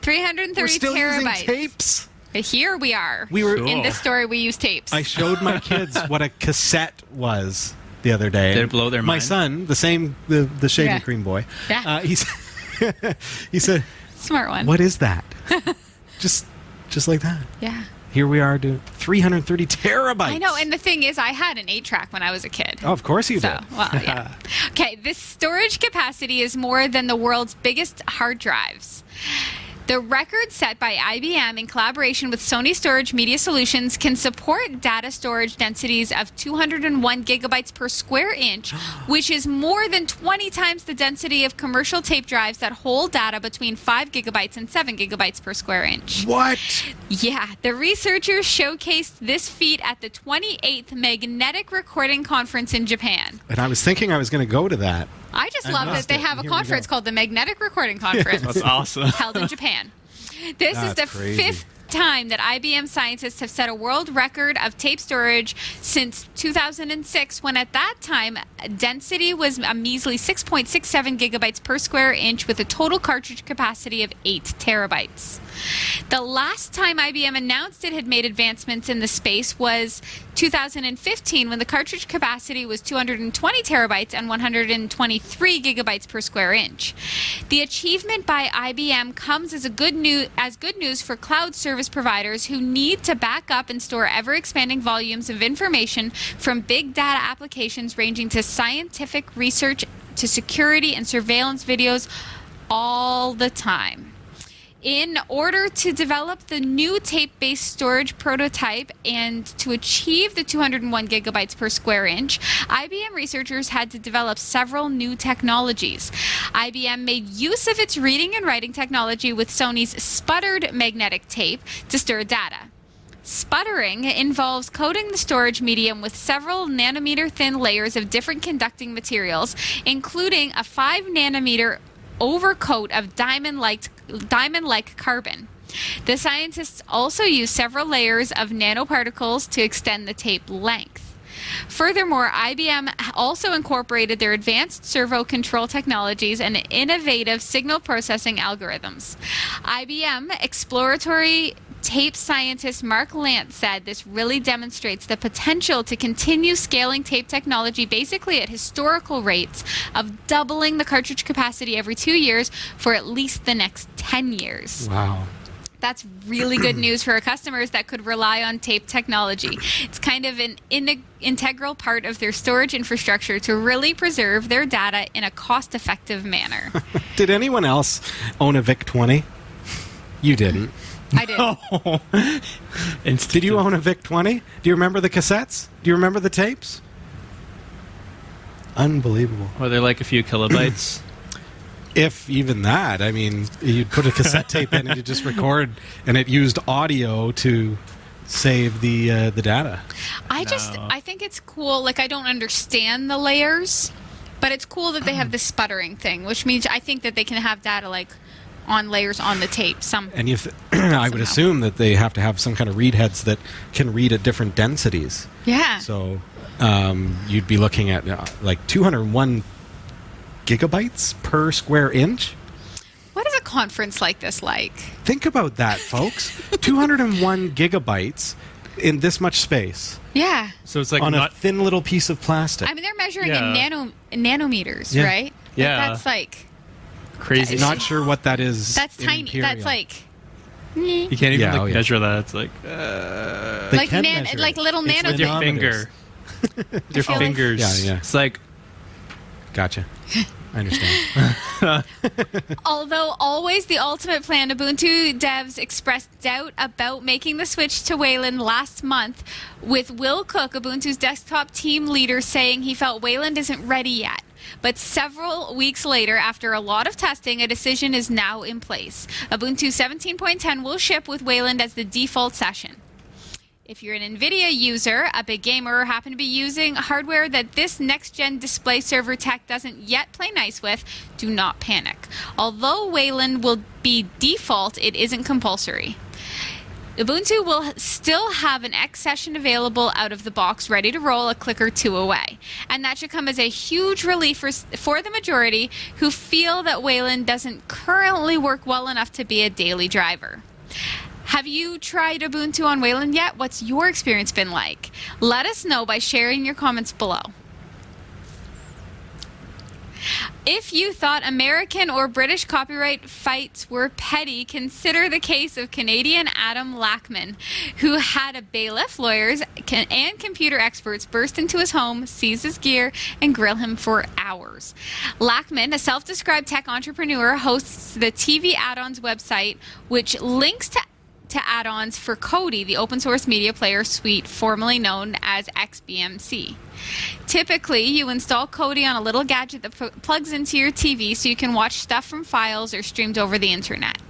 S2: 330
S1: We're still
S2: terabytes.
S1: using tapes.
S2: Here we are.
S1: We were.
S2: In this story, we use tapes.
S1: I showed my kids what a cassette was the other day.
S7: Did it blow their
S1: My
S7: mind?
S1: son, the same, the the shaving
S2: Yeah.
S1: cream boy.
S2: Yeah.
S1: Uh, he s- he said,
S2: Smart one.
S1: "What is that?" just just like that.
S2: Yeah.
S1: Here we are doing 330 terabytes.
S2: I know, and the thing is, I had an eight track when I was a kid.
S1: oh, of course you
S2: So,
S1: did.
S2: well, yeah. okay, this storage capacity is more than the world's biggest hard drives. The record set by IBM in collaboration with Sony Storage Media Solutions can support data storage densities of 201 gigabytes per square inch, which is more than 20 times the density of commercial tape drives that hold data between 5 gigabytes and 7 gigabytes per square inch.
S1: What?
S2: Yeah, the researchers showcased this feat at the 28th Magnetic Recording Conference in Japan.
S1: And I was thinking I was going to go to that.
S2: I just
S1: I
S2: love that they
S1: it.
S2: have a
S1: Here
S2: conference called the Magnetic Recording Conference
S7: That's awesome.
S2: held in Japan. This is the
S1: crazy.
S2: fifth time that IBM scientists have set a world record of tape storage since 2006, when at that time density was a measly 6.67 gigabytes per square inch with a total cartridge capacity of 8 terabytes. The last time IBM announced it had made advancements in the space was 2015 when the cartridge capacity was 220 terabytes and 123 gigabytes per square inch. The achievement by IBM comes as a good news as good news for cloud service providers who need to back up and store ever expanding volumes of information from big data applications ranging to scientific research to security and surveillance videos all the time in order to develop the new tape based storage prototype and to achieve the 201 gigabytes per square inch, IBM researchers had to develop several new technologies. IBM made use of its reading and writing technology with Sony's sputtered magnetic tape to store data. Sputtering involves coating the storage medium with several nanometer thin layers of different conducting materials, including a 5 nanometer overcoat of diamond like diamond like carbon. The scientists also used several layers of nanoparticles to extend the tape length. Furthermore, IBM also incorporated their advanced servo control technologies and innovative signal processing algorithms. IBM exploratory tape scientist Mark Lantz said this really demonstrates the potential to continue scaling tape technology basically at historical rates of doubling the cartridge capacity every two years for at least the next 10 years.
S1: Wow.
S2: That's really good news for our customers that could rely on tape technology. It's kind of an in- integral part of their storage infrastructure to really preserve their data in a cost effective manner.
S1: Did anyone else own a VIC 20? You didn't.
S2: I did.
S1: Did you own a VIC 20? Do you remember the cassettes? Do you remember the tapes? Unbelievable.
S7: Were they like a few kilobytes?
S1: If even that, I mean, you'd put a cassette tape in and you just record, and it used audio to save the uh, the data.
S2: I just I think it's cool. Like I don't understand the layers, but it's cool that they have the sputtering thing, which means I think that they can have data like on layers on the tape. Some
S1: And if I would assume that they have to have some kind of read heads that can read at different densities.
S2: yeah.
S1: So um, you'd be looking at uh, like 201 gigabytes per square inch.
S2: What is a conference like this like?
S1: Think about that, folks. 201 gigabytes in this much space
S2: Yeah.
S7: So it's like
S1: on a thin little piece of plastic.
S2: I mean, they're measuring
S7: Yeah.
S2: in nano nanometers,
S1: Yeah.
S2: right? Like,
S7: Yeah.
S2: that's like
S7: crazy.
S1: Not sure what that is.
S2: that's
S1: in
S2: tiny.
S1: imperial.
S2: That's like
S7: you can't even
S1: Yeah,
S7: like,
S1: oh, yeah.
S7: measure that. It's like uh,
S1: They
S2: like
S1: can
S2: nan-
S1: measure
S2: like
S1: it.
S2: little
S1: It's
S2: nano.
S7: with your
S1: nanometers.
S7: finger. Your
S2: feel like-
S7: fingers.
S1: Yeah, yeah.
S7: It's like
S1: Gotcha. I understand.
S2: Although always the ultimate plan, Ubuntu devs expressed doubt about making the switch to Wayland last month, with Will Cooke, Ubuntu's desktop team leader, saying he felt Wayland isn't ready yet. But several weeks later, after a lot of testing, a decision is now in place. Ubuntu 17.10 will ship with Wayland as the default session. If you're an NVIDIA user, a big gamer, or happen to be using hardware that this next gen display server tech doesn't yet play nice with, do not panic. Although Wayland will be default, it isn't compulsory. Ubuntu will still have an X session available out of the box, ready to roll a click or two away. And that should come as a huge relief for, for the majority who feel that Wayland doesn't currently work well enough to be a daily driver. Have you tried Ubuntu on Wayland yet? What's your experience been like? Let us know by sharing your comments below. If you thought American or British copyright fights were petty, consider the case of Canadian Adam Lackman, who had a bailiff, lawyers, and computer experts burst into his home, seize his gear, and grill him for hours. Lackman, a self described tech entrepreneur, hosts the TV add ons website, which links to to add-ons for Kodi, the open source media player suite formerly known as XBMC. Typically, you install Kodi on a little gadget that pl- plugs into your TV so you can watch stuff from files or streamed over the internet.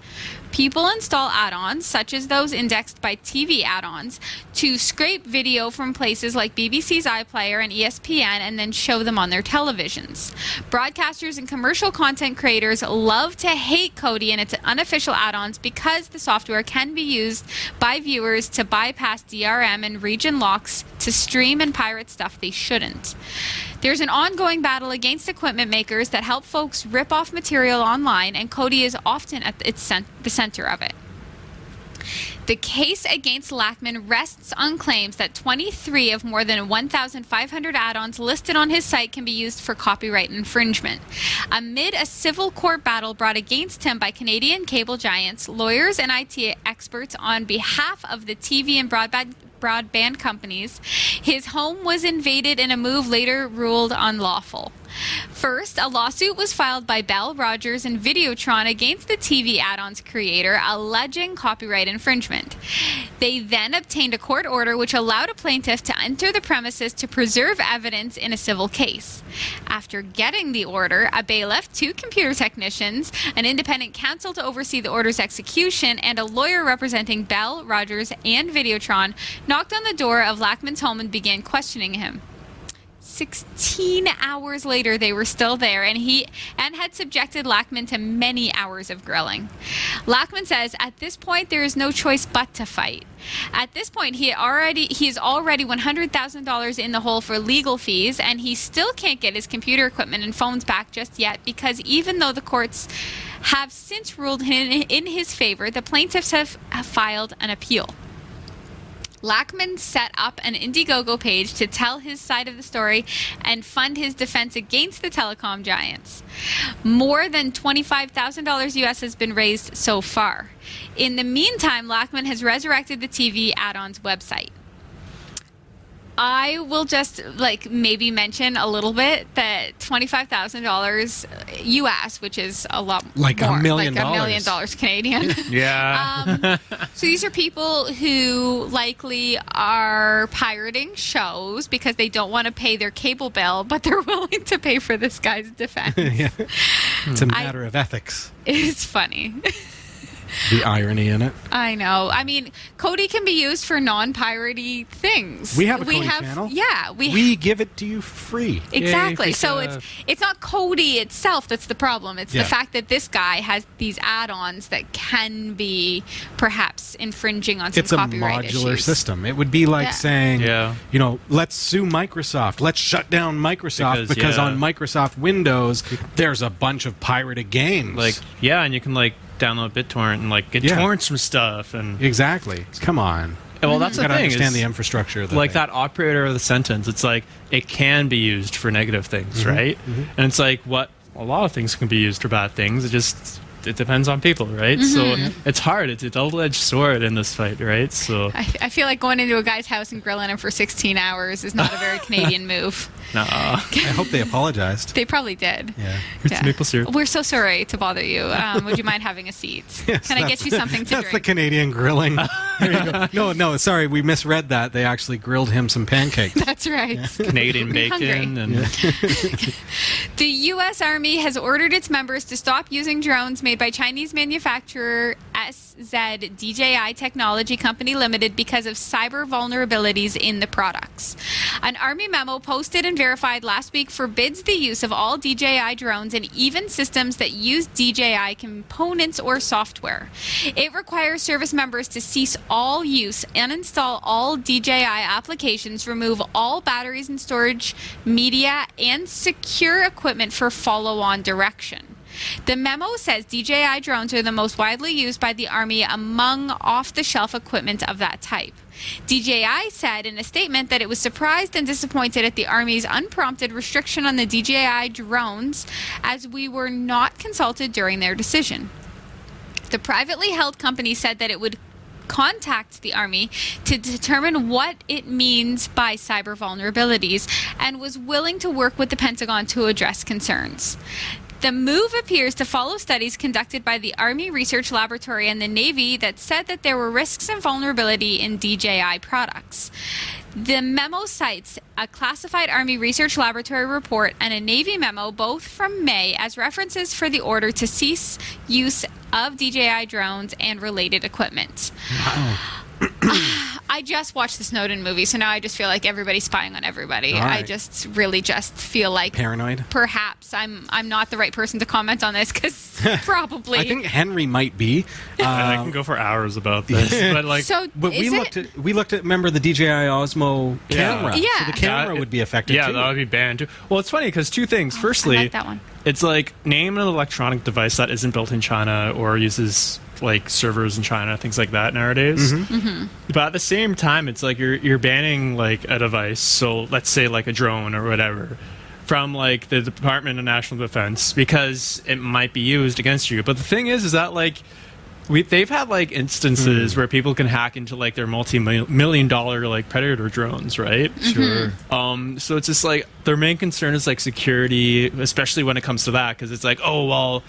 S2: People install add ons, such as those indexed by TV add ons, to scrape video from places like BBC's iPlayer and ESPN and then show them on their televisions. Broadcasters and commercial content creators love to hate Kodi and its unofficial add ons because the software can be used by viewers to bypass DRM and region locks to stream and pirate stuff they shouldn't. There's an ongoing battle against equipment makers that help folks rip off material online, and Kodi is often at the center of it. The case against Lackman rests on claims that 23 of more than 1,500 add ons listed on his site can be used for copyright infringement. Amid a civil court battle brought against him by Canadian cable giants, lawyers, and IT experts on behalf of the TV and broadband broadband companies, his home was invaded in a move later ruled unlawful. First, a lawsuit was filed by Bell, Rogers, and Videotron against the TV add ons creator, alleging copyright infringement. They then obtained a court order which allowed a plaintiff to enter the premises to preserve evidence in a civil case. After getting the order, a bailiff, two computer technicians, an independent counsel to oversee the order's execution, and a lawyer representing Bell, Rogers, and Videotron knocked on the door of Lackman's home and began questioning him. 16 hours later they were still there and he and had subjected Lackman to many hours of grilling. Lackman says at this point there is no choice but to fight. At this point he already he is already $100,000 in the hole for legal fees and he still can't get his computer equipment and phones back just yet because even though the courts have since ruled in, in his favor, the plaintiffs have filed an appeal. Lackman set up an Indiegogo page to tell his side of the story and fund his defense against the telecom giants. More than $25,000 US has been raised so far. In the meantime, Lackman has resurrected the TV add ons website. I will just like maybe mention a little bit that twenty five thousand dollars US, which is a lot
S1: Like a million
S2: like a million
S1: dollars.
S2: dollars Canadian.
S7: Yeah.
S2: Um, so these are people who likely are pirating shows because they don't want to pay their cable bill, but they're willing to pay for this guy's defense.
S1: It's a matter of ethics.
S2: It's funny.
S1: The irony in it.
S2: I know. I mean, Kodi can be used for non-piratey things.
S1: We have a Kodi channel.
S2: Yeah, we,
S1: We give it to you free.
S2: exactly.
S7: free
S2: so
S7: stuff.
S2: it's it's not Kodi itself that's the problem. It's
S1: Yeah.
S2: the fact that this guy has these add-ons that can be perhaps infringing on some
S1: It's a modular
S2: issues.
S1: system. It would be like
S2: Yeah.
S1: saying,
S7: Yeah.
S1: you know, let's sue Microsoft. Let's shut down Microsoft because,
S7: Because, yeah.
S1: on Microsoft Windows, there's a bunch of pirated games.
S7: like yeah, and you can like download BitTorrent and like get
S1: Yeah.
S7: torrents from stuff and
S1: exactly. Come on.
S7: well that's
S1: You
S7: the thing
S1: understand the infrastructure the
S7: like
S1: thing.
S7: that operator of the sentence it's like it can be used for negative things
S1: Mm-hmm.
S7: right and it's like what a lot of things can be used for bad things it just it depends on people right so it's hard it's a double-edged sword in this fight right so
S2: I, I feel like going into a guy's house and grilling him for 16 hours is not a very Canadian move.
S7: nah.
S1: I hope they apologized.
S2: They probably did.
S1: Yeah.
S7: Here's the maple syrup.
S2: We're so sorry to bother you. Um, would you mind having a seat?
S1: Yes,
S2: Can I get you something to
S1: That's the? Canadian grilling. there you go. No, no, sorry, we misread that. They actually grilled him some pancakes.
S2: That's right.
S7: Canadian
S2: I'm
S7: bacon and
S2: The U.S. Army has ordered its members to stop using drones made by Chinese manufacturer SZ DJI Technology Company Limited because of cyber vulnerabilities in the products. An Army memo posted and verified last week forbids the use of all DJI drones and even systems that use DJI components or software. It requires service members to cease all use, and uninstall all DJI applications, remove all batteries and storage media, and secure equipment for follow on direction. The memo says DJI drones are the most widely used by the Army among off the shelf equipment of that type. DJI said in a statement that it was surprised and disappointed at the Army's unprompted restriction on the DJI drones as we were not consulted during their decision. The privately held company said that it would contact the Army to determine what it means by cyber vulnerabilities and was willing to work with the Pentagon to address concerns. The move appears to follow studies conducted by the Army Research Laboratory and the Navy that said that there were risks and vulnerability in DJI products. The memo cites a classified Army Research Laboratory report and a Navy memo, both from May, as references for the order to cease use of DJI drones and related equipment. I just watched the Snowden movie, so now I just feel like everybody's spying on everybody.
S1: All
S2: I just really just feel like
S1: Paranoid?
S2: Perhaps I'm I'm not the right person to comment on this because probably.
S1: I think Henry might be.
S7: And I
S1: Um,
S7: can go for hours about this, but like,
S2: so.
S1: but we looked
S2: it,
S1: at we looked at remember the DJI Osmo
S7: Yeah.
S1: camera.
S2: Yeah.
S1: So the camera
S7: Yeah,
S1: would be affected
S7: yeah,
S1: too.
S7: that would be banned too. Well, it's funny because two things.
S2: Oh, I
S7: Firstly,
S2: like that one.
S7: it's like name an electronic device that isn't built in China or uses like servers in China, things like that nowadays.
S2: Mm-hmm.
S7: But at the same time, it's like you're you're banning like a device. So let's say like a drone or whatever from like the Department of National Defense because it might be used against you. But the thing is, is that like we they've had like instances
S1: Hmm.
S7: where people can hack into like their multi-million dollar like predator drones, right?
S1: Sure.
S7: Um, so it's just like their main concern is like security, especially when it comes to that, because it's like, oh well,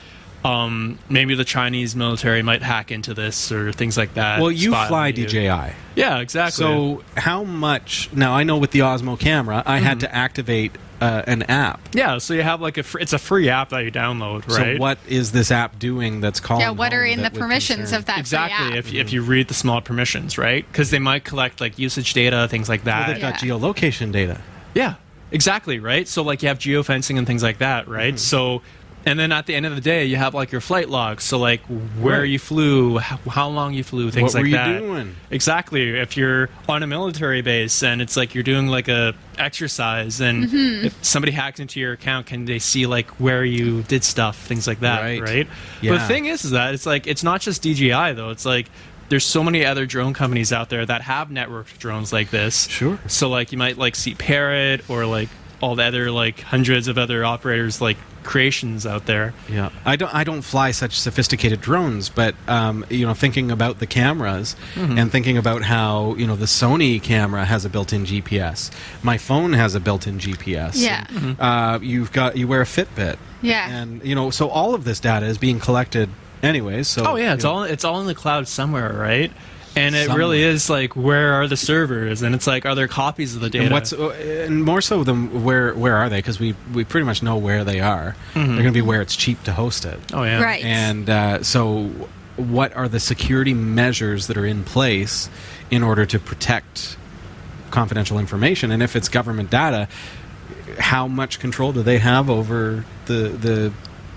S7: um, maybe the Chinese military might hack into this or things like that.
S1: Well, you fly
S7: you.
S1: DJI.
S7: Yeah, exactly.
S1: So how much? Now I know with the Osmo camera, I had to activate uh, an app.
S7: yeah, so you have like a fr- it's a free app that you download, right?
S1: So what is this app doing that's calling?
S2: yeah, what are in the permissions
S1: concern-
S2: of that free
S7: Exactly.
S2: app?
S7: If, if you read the small permissions, right? Because they might collect like usage data, things like
S1: Well,
S7: that.
S1: they've got
S2: Yeah.
S1: geolocation data.
S7: Yeah, exactly, right? So like you have geofencing and things like that, right?
S1: Mm-hmm.
S7: So and then at the end of the day, you have like your flight logs. So like where
S1: Right.
S7: you flew, how, how long you flew, things like that.
S1: What
S7: like
S1: were you
S7: that.
S1: doing?
S7: Exactly. If you're on a military base and it's like you're doing like a exercise and
S1: Mm-hmm.
S7: if somebody hacks into your account, can they see like where you did stuff, things like that,
S1: Right.
S7: right?
S1: Yeah.
S7: But the thing is, is that it's like it's not just DJI though. It's like there's so many other drone companies out there that have networked drones like this.
S1: Sure.
S7: So like you might like see Parrot or like all the other like hundreds of other operators like creations out there.
S1: Yeah, I don't. I don't fly such sophisticated drones, but um, you know, thinking about the cameras
S2: Mm-hmm.
S1: and thinking about how you know the Sony camera has a built-in GPS. My phone has a built-in GPS.
S2: Yeah.
S1: Uh, you've got you wear a Fitbit.
S2: Yeah.
S1: And you know, so all of this data is being collected anyways. So
S7: Oh yeah, it's
S1: you know,
S7: all it's all in the cloud somewhere, right? And it
S1: Somewhere.
S7: really is like where are the servers? And it's like are there copies of the data?
S1: And what's uh, and more so than where where are they? Because we we pretty much know where they are. They're going to be where it's cheap to host it.
S7: oh yeah,
S2: Right.
S1: And uh, so, what are the security measures that are in place in order to protect confidential information? And if it's government data, how much control do they have over the the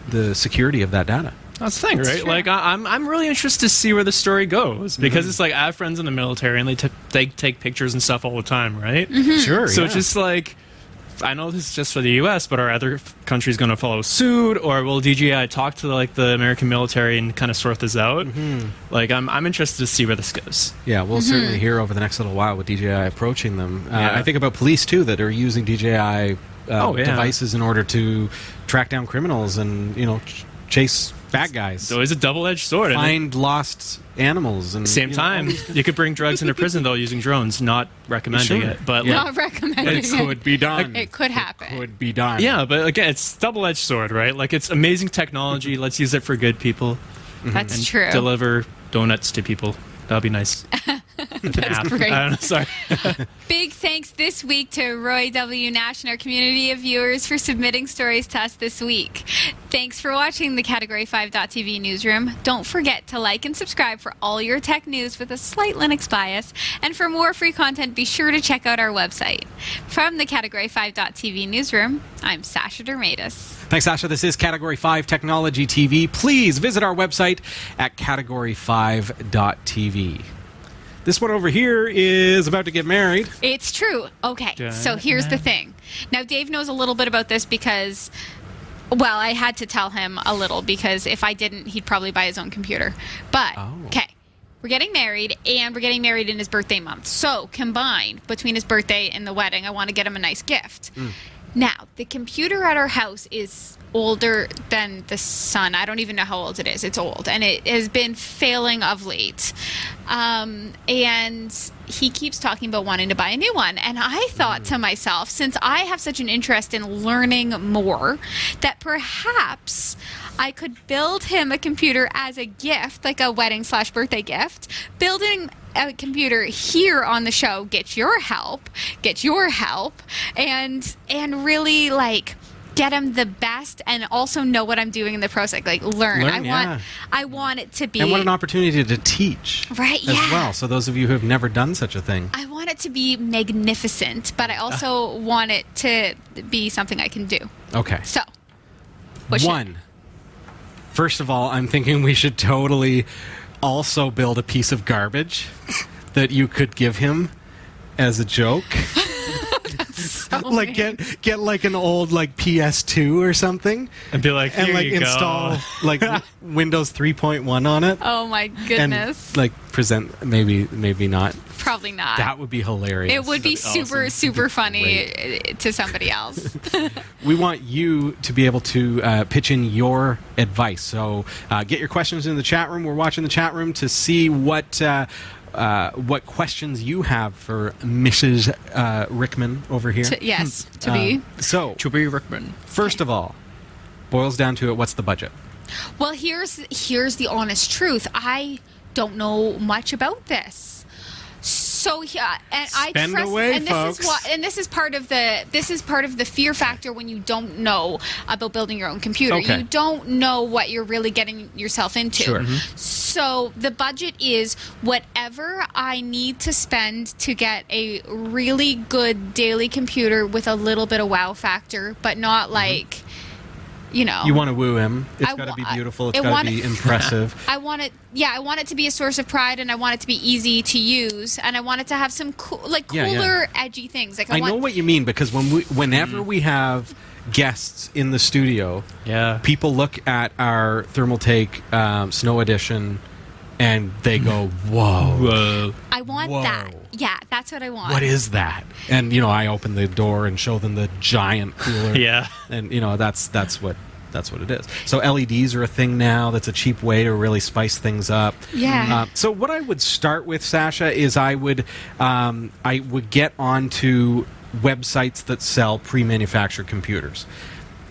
S1: the security of that data?
S7: That's the thing, right? Like I, I'm I'm really interested to see where the story goes because it's like I have friends in the military and they t- they take pictures and stuff all the time, right?
S1: Sure.
S7: So
S1: yeah.
S7: it's just like I know this is just for the U.S., but are other f- countries going to follow suit, or will DJI talk to like the American military and kind of sort this out? Like I'm I'm interested to see where this goes.
S1: Yeah, we'll certainly hear over the next little while with DJI approaching them. Uh,
S7: Yeah.
S1: I think about police too that are using DJI uh,
S7: Oh, yeah.
S1: devices in order to track down criminals and you know ch- chase bad guys,
S7: So it's a double-edged sword.
S1: find lost animals, and
S7: Same
S1: you know,
S7: time, you could bring drugs into prison though using drones. Not recommending
S1: Sure.
S7: it, but
S1: Yeah.
S7: like,
S2: Not recommending
S1: It
S2: it.
S1: could be done.
S2: It could happen.
S1: It could be done.
S7: yeah, but again, it's double-edged sword, right? Like it's amazing technology. Let's use it for good people.
S2: That's
S7: and
S2: true.
S7: Deliver donuts to people. That'd be nice. That's
S2: great.
S7: I don't know, sorry.
S2: Big thanks this week to Roy W. Nash and our community of viewers for submitting stories to us this week. Thanks for watching the Category 5.tv newsroom. Don't forget to like and subscribe for all your tech news with a slight Linux bias. And for more free content, be sure to check out our website. From the Category 5.tv newsroom, I'm Sasha Dermatis.
S1: Thanks, Sasha. This is Category 5 Technology TV. Please visit our website at category5.tv. This one over here is about to get married.
S2: It's true. Okay, so here's the thing. Now, Dave knows a little bit about this because, well, I had to tell him a little because if I didn't, he'd probably buy his own computer. But,
S1: Oh.
S2: okay, we're getting married and we're getting married in his birthday month. So, combined between his birthday and the wedding, I want to get him a nice gift. Mm. Now, the computer at our house is older than the sun. I don't even know how old it is. It's old, and it has been failing of late. Um, and he keeps talking about wanting to buy a new one. And I thought to myself, since I have such an interest in learning more, that perhaps I could build him a computer as a gift, like a wedding slash birthday gift, building a computer here on the show, get your help, get your help, and and really like get them the best and also know what I'm doing in the process. Like learn.
S1: Learn,
S2: I
S1: yeah.
S2: want I want it to be
S1: And what an opportunity to teach.
S2: Right,
S1: As
S2: yeah.
S1: well. So those of you who have never done such a thing.
S2: I want it to be magnificent, but I ah. also want it to be something I can do.
S1: Okay.
S2: So,
S1: One. First of all, I'm thinking we should totally also build a piece of garbage that you could give him as a joke. like
S2: mean.
S1: get get like an old like PS2 or something
S7: And be like,
S1: and like
S7: you
S1: install
S7: go.
S1: like Windows 3.1 on it
S2: Oh my
S1: and
S2: goodness!
S1: like present maybe maybe not.
S2: Probably not.
S1: That would be hilarious.
S2: it would be
S7: That'd be
S2: super
S7: awesome.
S2: super funny uh, to somebody else.
S1: we want you to be able to uh, pitch in your advice. So uh, get your questions in the chat room. We're watching the chat room to see what. Uh, uh, what questions you have for Mrs. Uh, Rickman over here?
S2: to, yes, to
S1: Uh,
S2: be.
S1: so,
S7: Chubby Rickman.
S1: first of all, boils down to it. What's the budget?
S2: Well, here's here's the honest truth. I don't know much about this. So yeah, and I
S1: Spend
S2: trust,
S1: away,
S2: and this
S1: folks.
S2: is what, and this is part of the this is part of the fear factor when you don't know about building your own computer.
S1: Okay.
S2: You don't know what you're really getting yourself into.
S1: Sure. Mm-hmm.
S2: So the budget is whatever I need to spend to get a really good daily computer with a little bit of wow factor, but not mm-hmm. like, you know.
S1: You want to woo him. it's got to be beautiful. It's
S2: I
S1: got to be impressive.
S2: I want it. Yeah, I want it to be a source of pride, and I want it to be easy to use, and I want it to have some cool, like cooler,
S1: yeah.
S2: edgy things. Like I,
S1: I
S2: want,
S1: know what you mean because when we, whenever we have guests in the studio,
S7: Yeah.
S1: people look at our Thermaltake um, Snow Edition and they go, "Whoa,
S7: Whoa.
S2: I want
S1: Whoa.
S2: that. Yeah, that's what I want.
S1: what is that?" And you know, I open the door and show them the giant cooler.
S7: Yeah.
S1: and you know, that's that's what that's what it is. So LEDs are a thing now. That's a cheap way to really spice things up.
S2: Yeah.
S1: Uh, so what I would start with, Sasha, is I would um, I would get onto websites that sell pre-manufactured computers.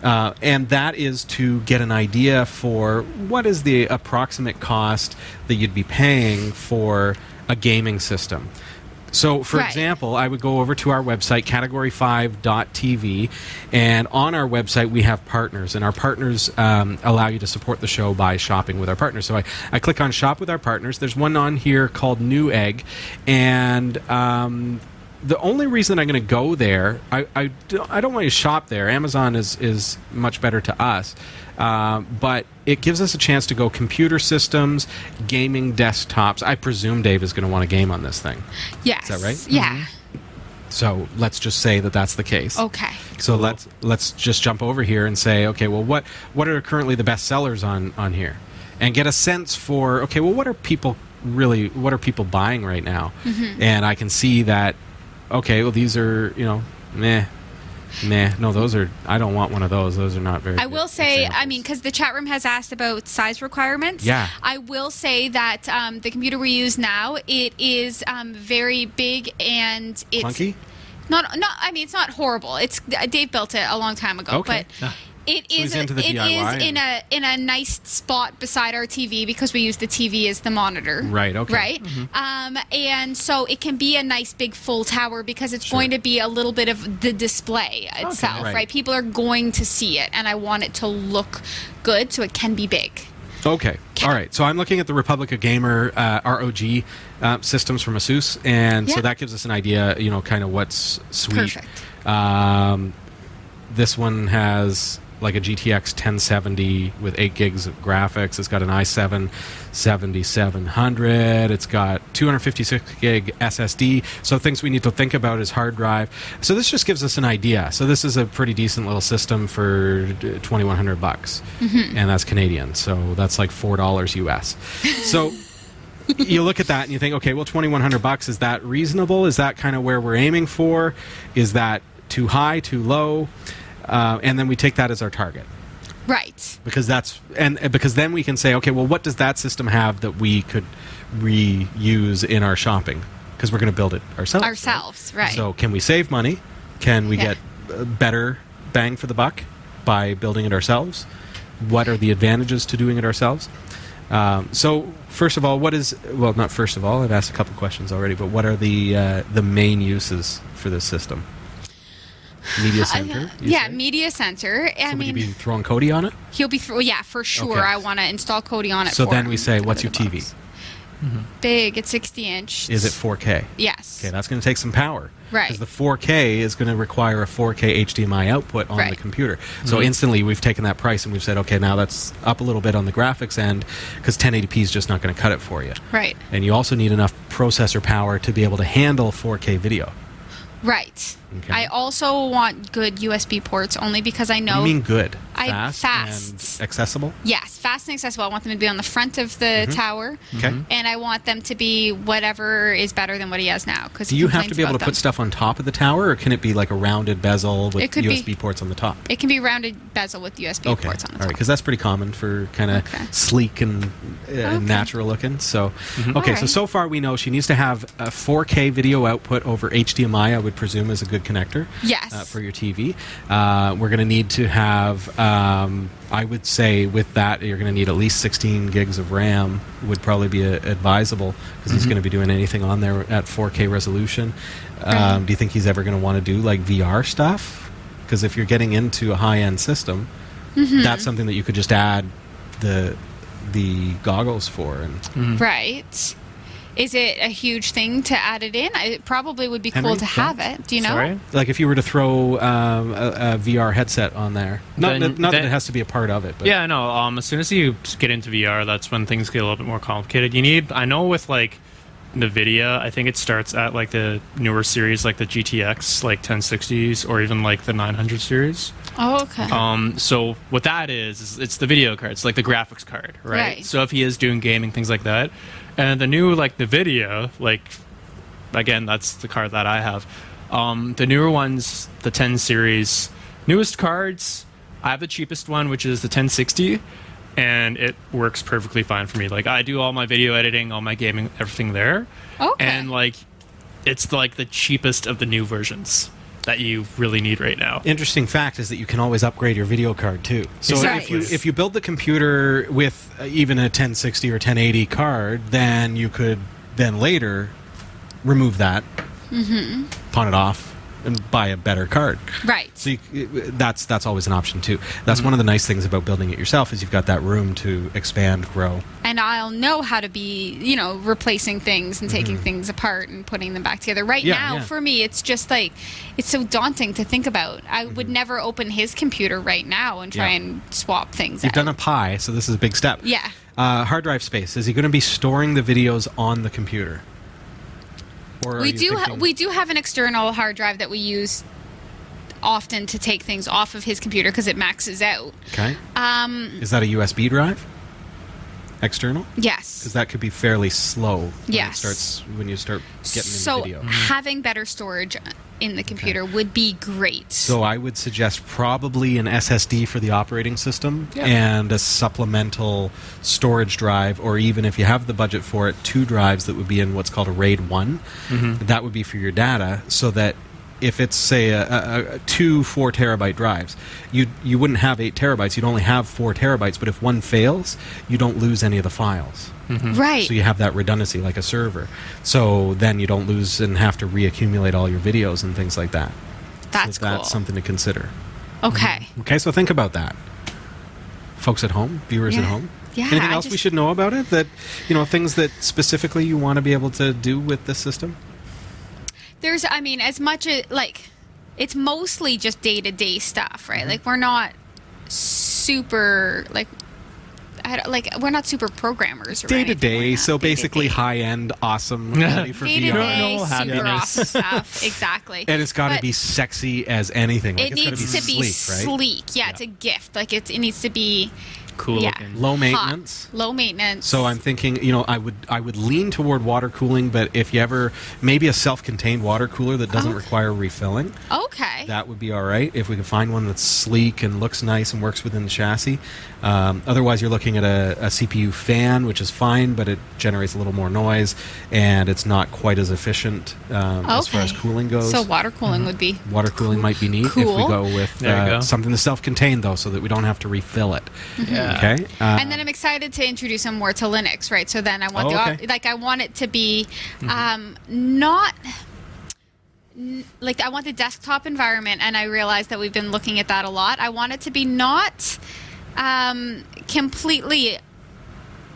S1: Uh, and that is to get an idea for what is the approximate cost that you'd be paying for a gaming system. So, for
S2: Right.
S1: example, I would go over to our website, category5.tv, and on our website we have partners, and our partners um, allow you to support the show by shopping with our partners. So I, I click on Shop with Our Partners. There's one on here called Newegg, and um, the only reason I'm going to go there, I, I, don't, I don't want to shop there. Amazon is, is much better to us. Uh, but it gives us a chance to go computer systems, gaming desktops. I presume Dave is going to want a game on this thing.
S2: yes.
S1: is that right?
S2: Yeah.
S1: So let's just say that that's the case.
S2: Okay.
S1: So let's let's just jump over here and say, okay, well, what what are currently the best sellers on on here, and get a sense for, okay, well, what are people really, what are people buying right now,
S2: Mm-hmm.
S1: and I can see that, okay, well, these are you know, meh, meh. No, those are. I don't want one of those. Those are not very.
S2: I will say, I mean, because the chat room has asked about size requirements.
S1: Yeah.
S2: I will say that um, the computer we use now it is um, very big and it's
S1: clunky.
S2: not not. I mean, it's not horrible. It's Dave built it a long time ago,
S1: Okay.
S2: but. It
S1: So
S2: is
S1: the
S2: it is in a in a nice spot beside our TV because we use the TV as the monitor.
S1: Right, okay. Mm-hmm.
S2: Right. Um, and so it can be a nice big full tower because it's going to be a little bit of the display itself.
S1: right.
S2: right. People are going to see it, and I want it to look good, so it can be big.
S1: Okay. All right. So I'm looking at the Republica Gamer uh, ROG uh, systems from Asus, and so that gives us an idea, you know, kind of what's sweet.
S2: Perfect.
S1: Um, this one has like a GTX 1070 with 8 gigs of graphics. It's got an i7 7700. It's got 256 gig SSD. So things we need to think about is hard drive. So this just gives us an idea. So this is a pretty decent little system for 2100 bucks. Mm-hmm. And that's Canadian. So that's like $4 US. So you look at that and you think, okay, well, twenty one hundred bucks is that reasonable? Is that kind of where we're aiming for? Is that too high, too low? Uh, and then we take that as our target
S2: Right.
S1: because that's and because then we can say, okay, well, what does that system have that we could reuse in our shopping? Because we're going to build it ourselves.
S2: Ourselves. Right.
S1: So can we save money? Can we
S2: Yeah.
S1: get better bang for the buck by building it ourselves? What are the advantages to doing it ourselves? Um, so, first of all, what is well, not first of all. I've asked a couple questions already, but what are the uh, the main uses for this system? Media center.
S2: yeah,
S1: say?
S2: media center. I
S1: So
S2: mean,
S1: be throwing Kodi on it?
S2: he'll be. Th- yeah, for sure.
S1: Okay.
S2: I want to install Kodi on it.
S1: So then we say, what's your
S2: the
S1: TV?
S2: box. Big. It's 60 inch.
S1: Is it 4K?
S2: Yes.
S1: Okay, that's going to take some power.
S2: Right.
S1: Because the 4K is going to require a 4K HDMI output on the
S2: Right.
S1: computer. So mm-hmm. instantly we've taken that price and we've said, okay, now that's up a little bit on the graphics end because 1080p is just not going to cut it for you.
S2: Right.
S1: And you also need enough processor power to be able to handle 4K video.
S2: Right.
S1: Okay.
S2: I also want good USB ports only because I know.
S1: You mean good?
S2: I-
S1: fast,
S2: fast.
S1: and accessible?
S2: Yes, fast and accessible. I want them to be on the front of the
S1: Mm-hmm.
S2: tower.
S1: Okay.
S2: And I want them to be whatever is better than what he has now. Because
S1: Do you have to be able to put stuff on top of the tower, or can it be like a rounded bezel with
S2: It could be-
S1: USB ports on the top?
S2: It can be rounded bezel with USB
S1: okay,
S2: ports on the
S1: all
S2: top.
S1: right, because that's pretty common for kind of
S2: Okay.
S1: sleek and uh, natural looking. So, okay, so so far we know she needs to have a 4K video output over HDMI. I would presume is a good connector.
S2: Yes.
S1: Uh, for your TV, uh, we're going to need to have. Um, I would say with that you're going to need at least 16 gigs of RAM. Would probably be uh advisable because he's going to be doing anything on there at 4K resolution. Um,
S2: Right.
S1: do you think he's ever going to want to do like VR stuff? Because if you're getting into a high-end system,
S2: Mm-hmm.
S1: that's something that you could just add the the goggles for and
S2: Right. Is it a huge thing to add it in? It probably would be
S1: Henry,
S2: cool to have it. Do you know?
S7: Sorry?
S1: like if you were to throw um, a, a VR headset on there not,
S7: Then-
S1: that, not that it has to be a part of it but
S7: Yeah, no. Um, as soon as you get into VR, that's when things get a little bit more complicated. You need, I know, with like Nvidia, I think it starts at like the newer series, like the GTX, like 1060s, or even like the 900 series.
S2: Oh, okay.
S7: Um, so what that is, is it's the video card. It's like the graphics card, right?
S2: Right.
S7: So if he is doing gaming, things like that, and the new like Nvidia, like again, that's the card that I have. Um, the newer ones, the 10 series, newest cards. I have the cheapest one, which is the 1060, and it works perfectly fine for me. Like I do all my video editing, all my gaming, everything there,
S2: Okay.
S7: and like it's like the cheapest of the new versions that you really need right now.
S1: interesting fact is that you can always upgrade your video card too so
S2: Exactly.
S1: if you if you build the computer with uh, even a 1060 or 1080 card then you could then later remove that pawn it off and buy a better card
S2: right.
S1: So you, that's that's always an option too. That's one of the nice things about building it yourself is you've got that room to expand, grow.
S2: and I'll know how to be, you know, replacing things and taking things apart and putting them back together. Right
S1: Mm-hmm. Yeah,
S2: now,
S1: yeah.
S2: for me, it's just like it's so daunting to think about. I would never open his computer right now and try
S1: Mm-hmm. Yeah.
S2: and swap things
S1: You've
S2: out.
S1: done a Pi, so this is a big step.
S2: Yeah.
S1: Uh, hard drive space. Is he going to be storing the videos on the computer? Or
S2: we do ha- we do have an external hard drive that we use often to take things off of his computer because it maxes out.
S1: Okay.
S2: Um,
S1: Is that a USB drive? External?
S2: yes.
S1: Because that could be fairly slow. When
S2: Yes.
S1: It starts when you start getting
S2: so
S1: into video.
S2: having better storage in the computer would be great.
S1: So I would suggest probably an SSD for the operating system and a supplemental storage drive, or even if you have the budget for it, two drives that would be in what's called a RAID one. Mm-hmm. That would be for your data, so that if it's say a, a, a two four terabyte drives, you you wouldn't have eight terabytes. You'd only have four terabytes. But if one fails, you don't lose any of the files.
S2: Right.
S1: So you have that redundancy like a server. So then you don't lose and have to reaccumulate all your videos and things like that.
S2: that's
S1: so that's
S2: cool.
S1: something to consider.
S2: okay.
S1: Okay, so think about that. Folks at home, viewers at home.
S2: Yeah,
S1: Anything else we should know about it? That you know, things that specifically you want to be able to do with this system?
S2: There's, I mean, as much as like, it's mostly just day to day stuff, right?
S1: Mm-hmm.
S2: Like we're not super like. I don't- like we're not super programmers.
S1: Day to day, so
S2: Day to
S1: basically high end, awesome, ready for
S2: day to
S1: VR.
S2: day,
S7: Normal
S2: super awesome stuff. Exactly.
S1: And it's got to be sexy as anything. Like,
S2: It
S1: it's
S2: needs
S1: be
S2: to be
S1: sleek, right?
S2: sleek. Yeah, it's a gift. Like it's, it needs to be
S7: Cool
S2: yeah,
S7: looking.
S1: Low
S2: hot.
S1: maintenance.
S2: Low maintenance.
S1: So I'm thinking, you know, I would I would lean toward water cooling, but if you ever maybe a self-contained water cooler that doesn't
S2: Okay.
S1: require refilling,
S2: okay.
S1: that would be all right. If we can find one that's sleek and looks nice and works within the chassis. Um, otherwise, you're looking at a, a CPU fan, which is fine, but it generates a little more noise and it's not quite as efficient um, as far as cooling goes.
S2: So water cooling would be
S1: Water cooling might be neat if we go with uh,
S7: go.
S1: something that's self-contained, though, so that we don't have to refill it.
S7: Yeah. Yeah.
S1: Okay. Uh,
S2: and then I'm excited to introduce them more to Linux, right? So then I want
S1: Oh,
S2: the
S1: okay.
S2: like I want it to be um, not like I want the desktop environment, and I realize that we've been looking at that a lot. I want it to be not um, completely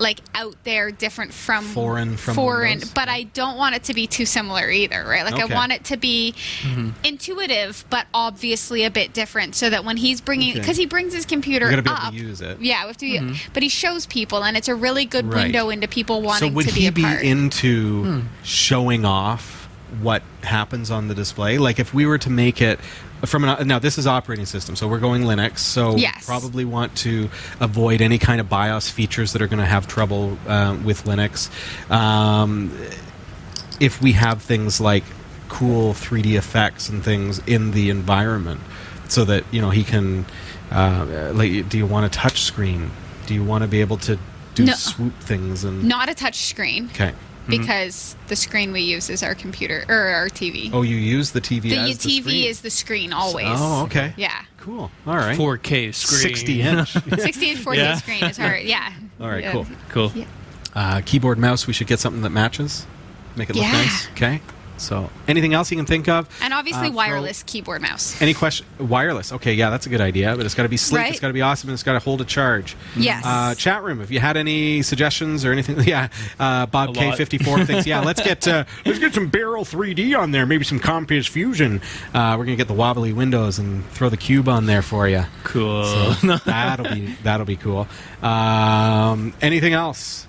S2: like out there, different from
S1: Foreign from
S2: foreign, but I don't want it to be too similar either, right? Like
S1: Okay.
S2: I want it to be mm-hmm. intuitive, but obviously a bit different, so that when he's bringing,
S1: Okay.
S2: because he brings his computer
S1: You gotta be able to
S2: up,
S1: use it.
S2: yeah, we have to. Mm-hmm. But he shows people, and it's a really good
S1: Right.
S2: window into people
S1: so
S2: wanting
S1: would
S2: to be
S1: he
S2: a
S1: be
S2: part.
S1: into hmm. showing off what happens on the display? Like if we were to make it from an now this is operating system, so we're going Linux, so
S2: Yes.
S1: probably want to avoid any kind of BIOS features that are going to have trouble uh, with Linux. Um, if we have things like cool 3D effects and things in the environment, so that you know he can. Uh, like, do you want a touch screen? Do you want to be able to do
S2: No.
S1: swoop things and
S2: Not a touch screen,
S1: Okay.
S2: Because the screen we use is our computer or our TV.
S1: Oh, you use the TV
S2: the
S1: as the
S2: TV
S1: screen.
S2: is the screen always.
S1: Oh, okay.
S2: Yeah,
S1: Cool. All right.
S7: 4K screen.
S1: 60 inch.
S2: 60 inch 4K
S7: Yeah.
S2: screen is hard. Yeah.
S1: All right, cool.
S7: Cool.
S2: Yeah.
S1: Uh, keyboard, mouse, we should get something that matches. Make it look
S2: Yeah.
S1: nice. Okay. So, anything else you can think of?
S2: And obviously
S1: Uh, throw-
S2: wireless keyboard mouse.
S1: Any question? Wireless. Okay, yeah, that's a good idea, but it's got to be sleek.
S2: Right.
S1: It's got to be awesome, and it's got to hold a charge.
S2: Yes.
S1: Uh, chat room. If you had any suggestions or anything, yeah. Uh, Bob
S7: A
S1: K
S7: lot.
S1: fifty four thinks, yeah, let's get uh, let's get some Beryl 3D on there. Maybe some Compiz Fusion. Uh, we're gonna get the wobbly windows and throw the cube on there for you.
S7: Cool.
S1: So that'll be that'll be cool. Um, anything else?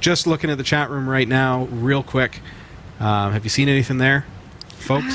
S1: Just looking at the chat room right now, real quick. Um, have you seen anything there, folks?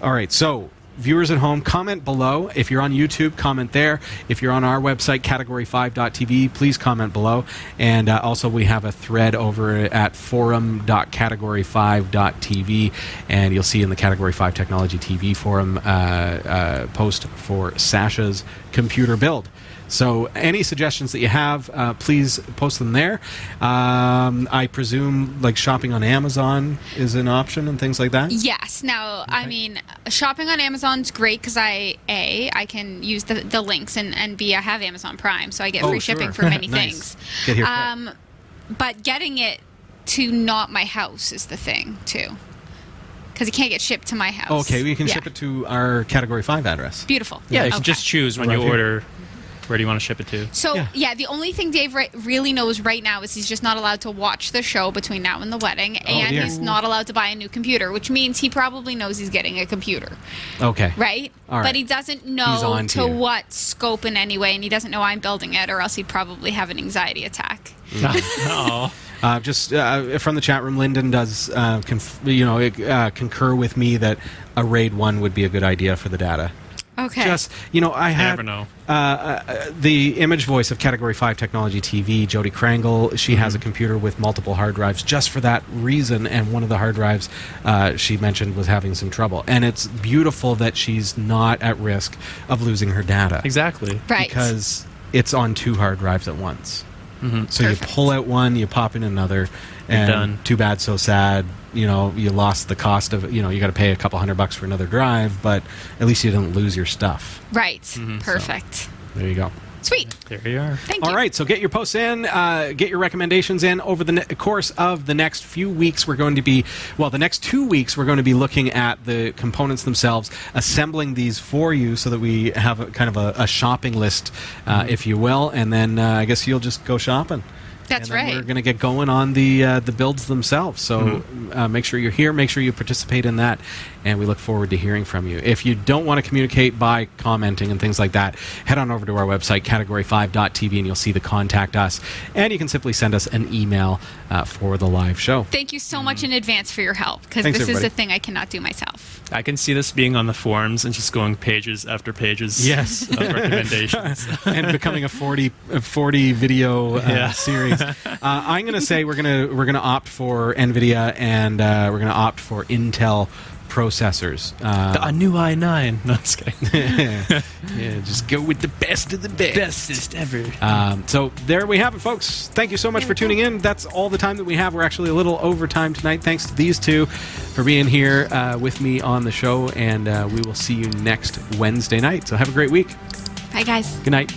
S1: All right, so viewers at home, comment below. If you're on YouTube, comment there. If you're on our website, category5.tv, please comment below. And uh, also, we have a thread over at forum.category5.tv, and you'll see in the Category 5 Technology TV forum uh, uh, post for Sasha's computer build. So, any suggestions that you have, uh, please post them there. Um, I presume, like shopping on Amazon is an option and things like that.
S2: Yes. Now, I mean, shopping on Amazon's great because I a I can use the, the links and and b I have Amazon Prime, so I get
S1: Oh,
S2: free
S1: sure.
S2: shipping for many
S1: Nice.
S2: things.
S1: Get here quick.
S2: Um, but getting it to not my house is the thing too, because it can't get shipped to my house.
S1: Okay, we can
S2: Yeah.
S1: ship it to our Category 5 address.
S2: Beautiful.
S7: Yeah, you
S2: Okay.
S7: can just choose when
S1: Right
S7: you
S1: here.
S7: order where do you want to ship it to.
S2: So
S1: Yeah.
S2: yeah. the only thing Dave re- really knows right now is he's just not allowed to watch the show between now and the wedding, and
S1: Oh, dear.
S2: he's not allowed to buy a new computer, which means he probably knows he's getting a computer,
S1: Okay.
S2: right?
S1: All right.
S2: But he doesn't know
S1: to
S2: to
S1: you.
S2: what scope in any way, and he doesn't know I'm building it, or else he'd probably have an anxiety attack.
S7: oh.
S1: Uh, just uh, from the chat room, Lyndon does, uh, conf- you know, uh, concur with me that a RAID 1 would be a good idea for the data.
S2: Okay.
S1: Just, you know, I had
S7: never know.
S1: Uh, uh, the image voice of Category 5 Technology TV, Jodi Krangle. She has a
S7: Mm-hmm.
S1: computer with multiple hard drives just for that reason, and one of the hard drives uh, she mentioned was having some trouble. And it's beautiful that she's not at risk of losing her data.
S7: Exactly.
S2: right.
S1: Because it's on two hard drives at once.
S7: Mm-hmm.
S1: So
S2: Perfect.
S1: you pull out one, you pop in another, and
S7: done.
S1: too bad, so sad. You know, you lost the cost of. You know, you got to pay a couple hundred bucks for another drive, but at least you didn't lose your stuff.
S2: right.
S1: Mm-hmm.
S2: Perfect.
S1: There you go.
S2: Sweet.
S7: There you are.
S2: Thank
S1: All
S2: you.
S1: right, so get your posts in, uh, get your recommendations in over the ne- course of the next few weeks. We're going to be, well, the next two weeks, we're going to be looking at the components themselves, assembling these for you so that we have a, kind of a, a shopping list, uh, if you will, and then uh, I guess you'll just go shopping.
S2: That's
S1: and then
S2: right.
S1: We're going to get going on the uh, the builds themselves. So uh, make sure you're here. Make sure you participate in that, and we look forward to hearing from you. If you don't want to communicate by commenting and things like that, head on over to our website category5.tv, and you'll see the contact us, and you can simply send us an email uh, for the live show.
S2: Thank you so much in advance for your help because
S1: Thanks,
S2: this is a thing I cannot do myself.
S7: I can see this being on the forums and just going pages after pages
S1: Yes.
S7: of recommendations.
S1: and becoming a 40, a 40 video uh,
S7: Yeah.
S1: series. Uh, I'm going to say we're going to we're going to opt for Nvidia and uh, we're going to opt for Intel processors. Uh,
S7: a new i9. No, I'm just kidding.
S1: yeah, just go with the best of the best.
S7: Bestest ever.
S1: Um, so there we have it, folks. Thank you so much for tuning in. That's all the time that we have. We're actually a little over time tonight. Thanks to these two for being here uh, with me on the show, and uh, we will see you next Wednesday night. So have a great week.
S2: Bye, guys.
S1: Good night.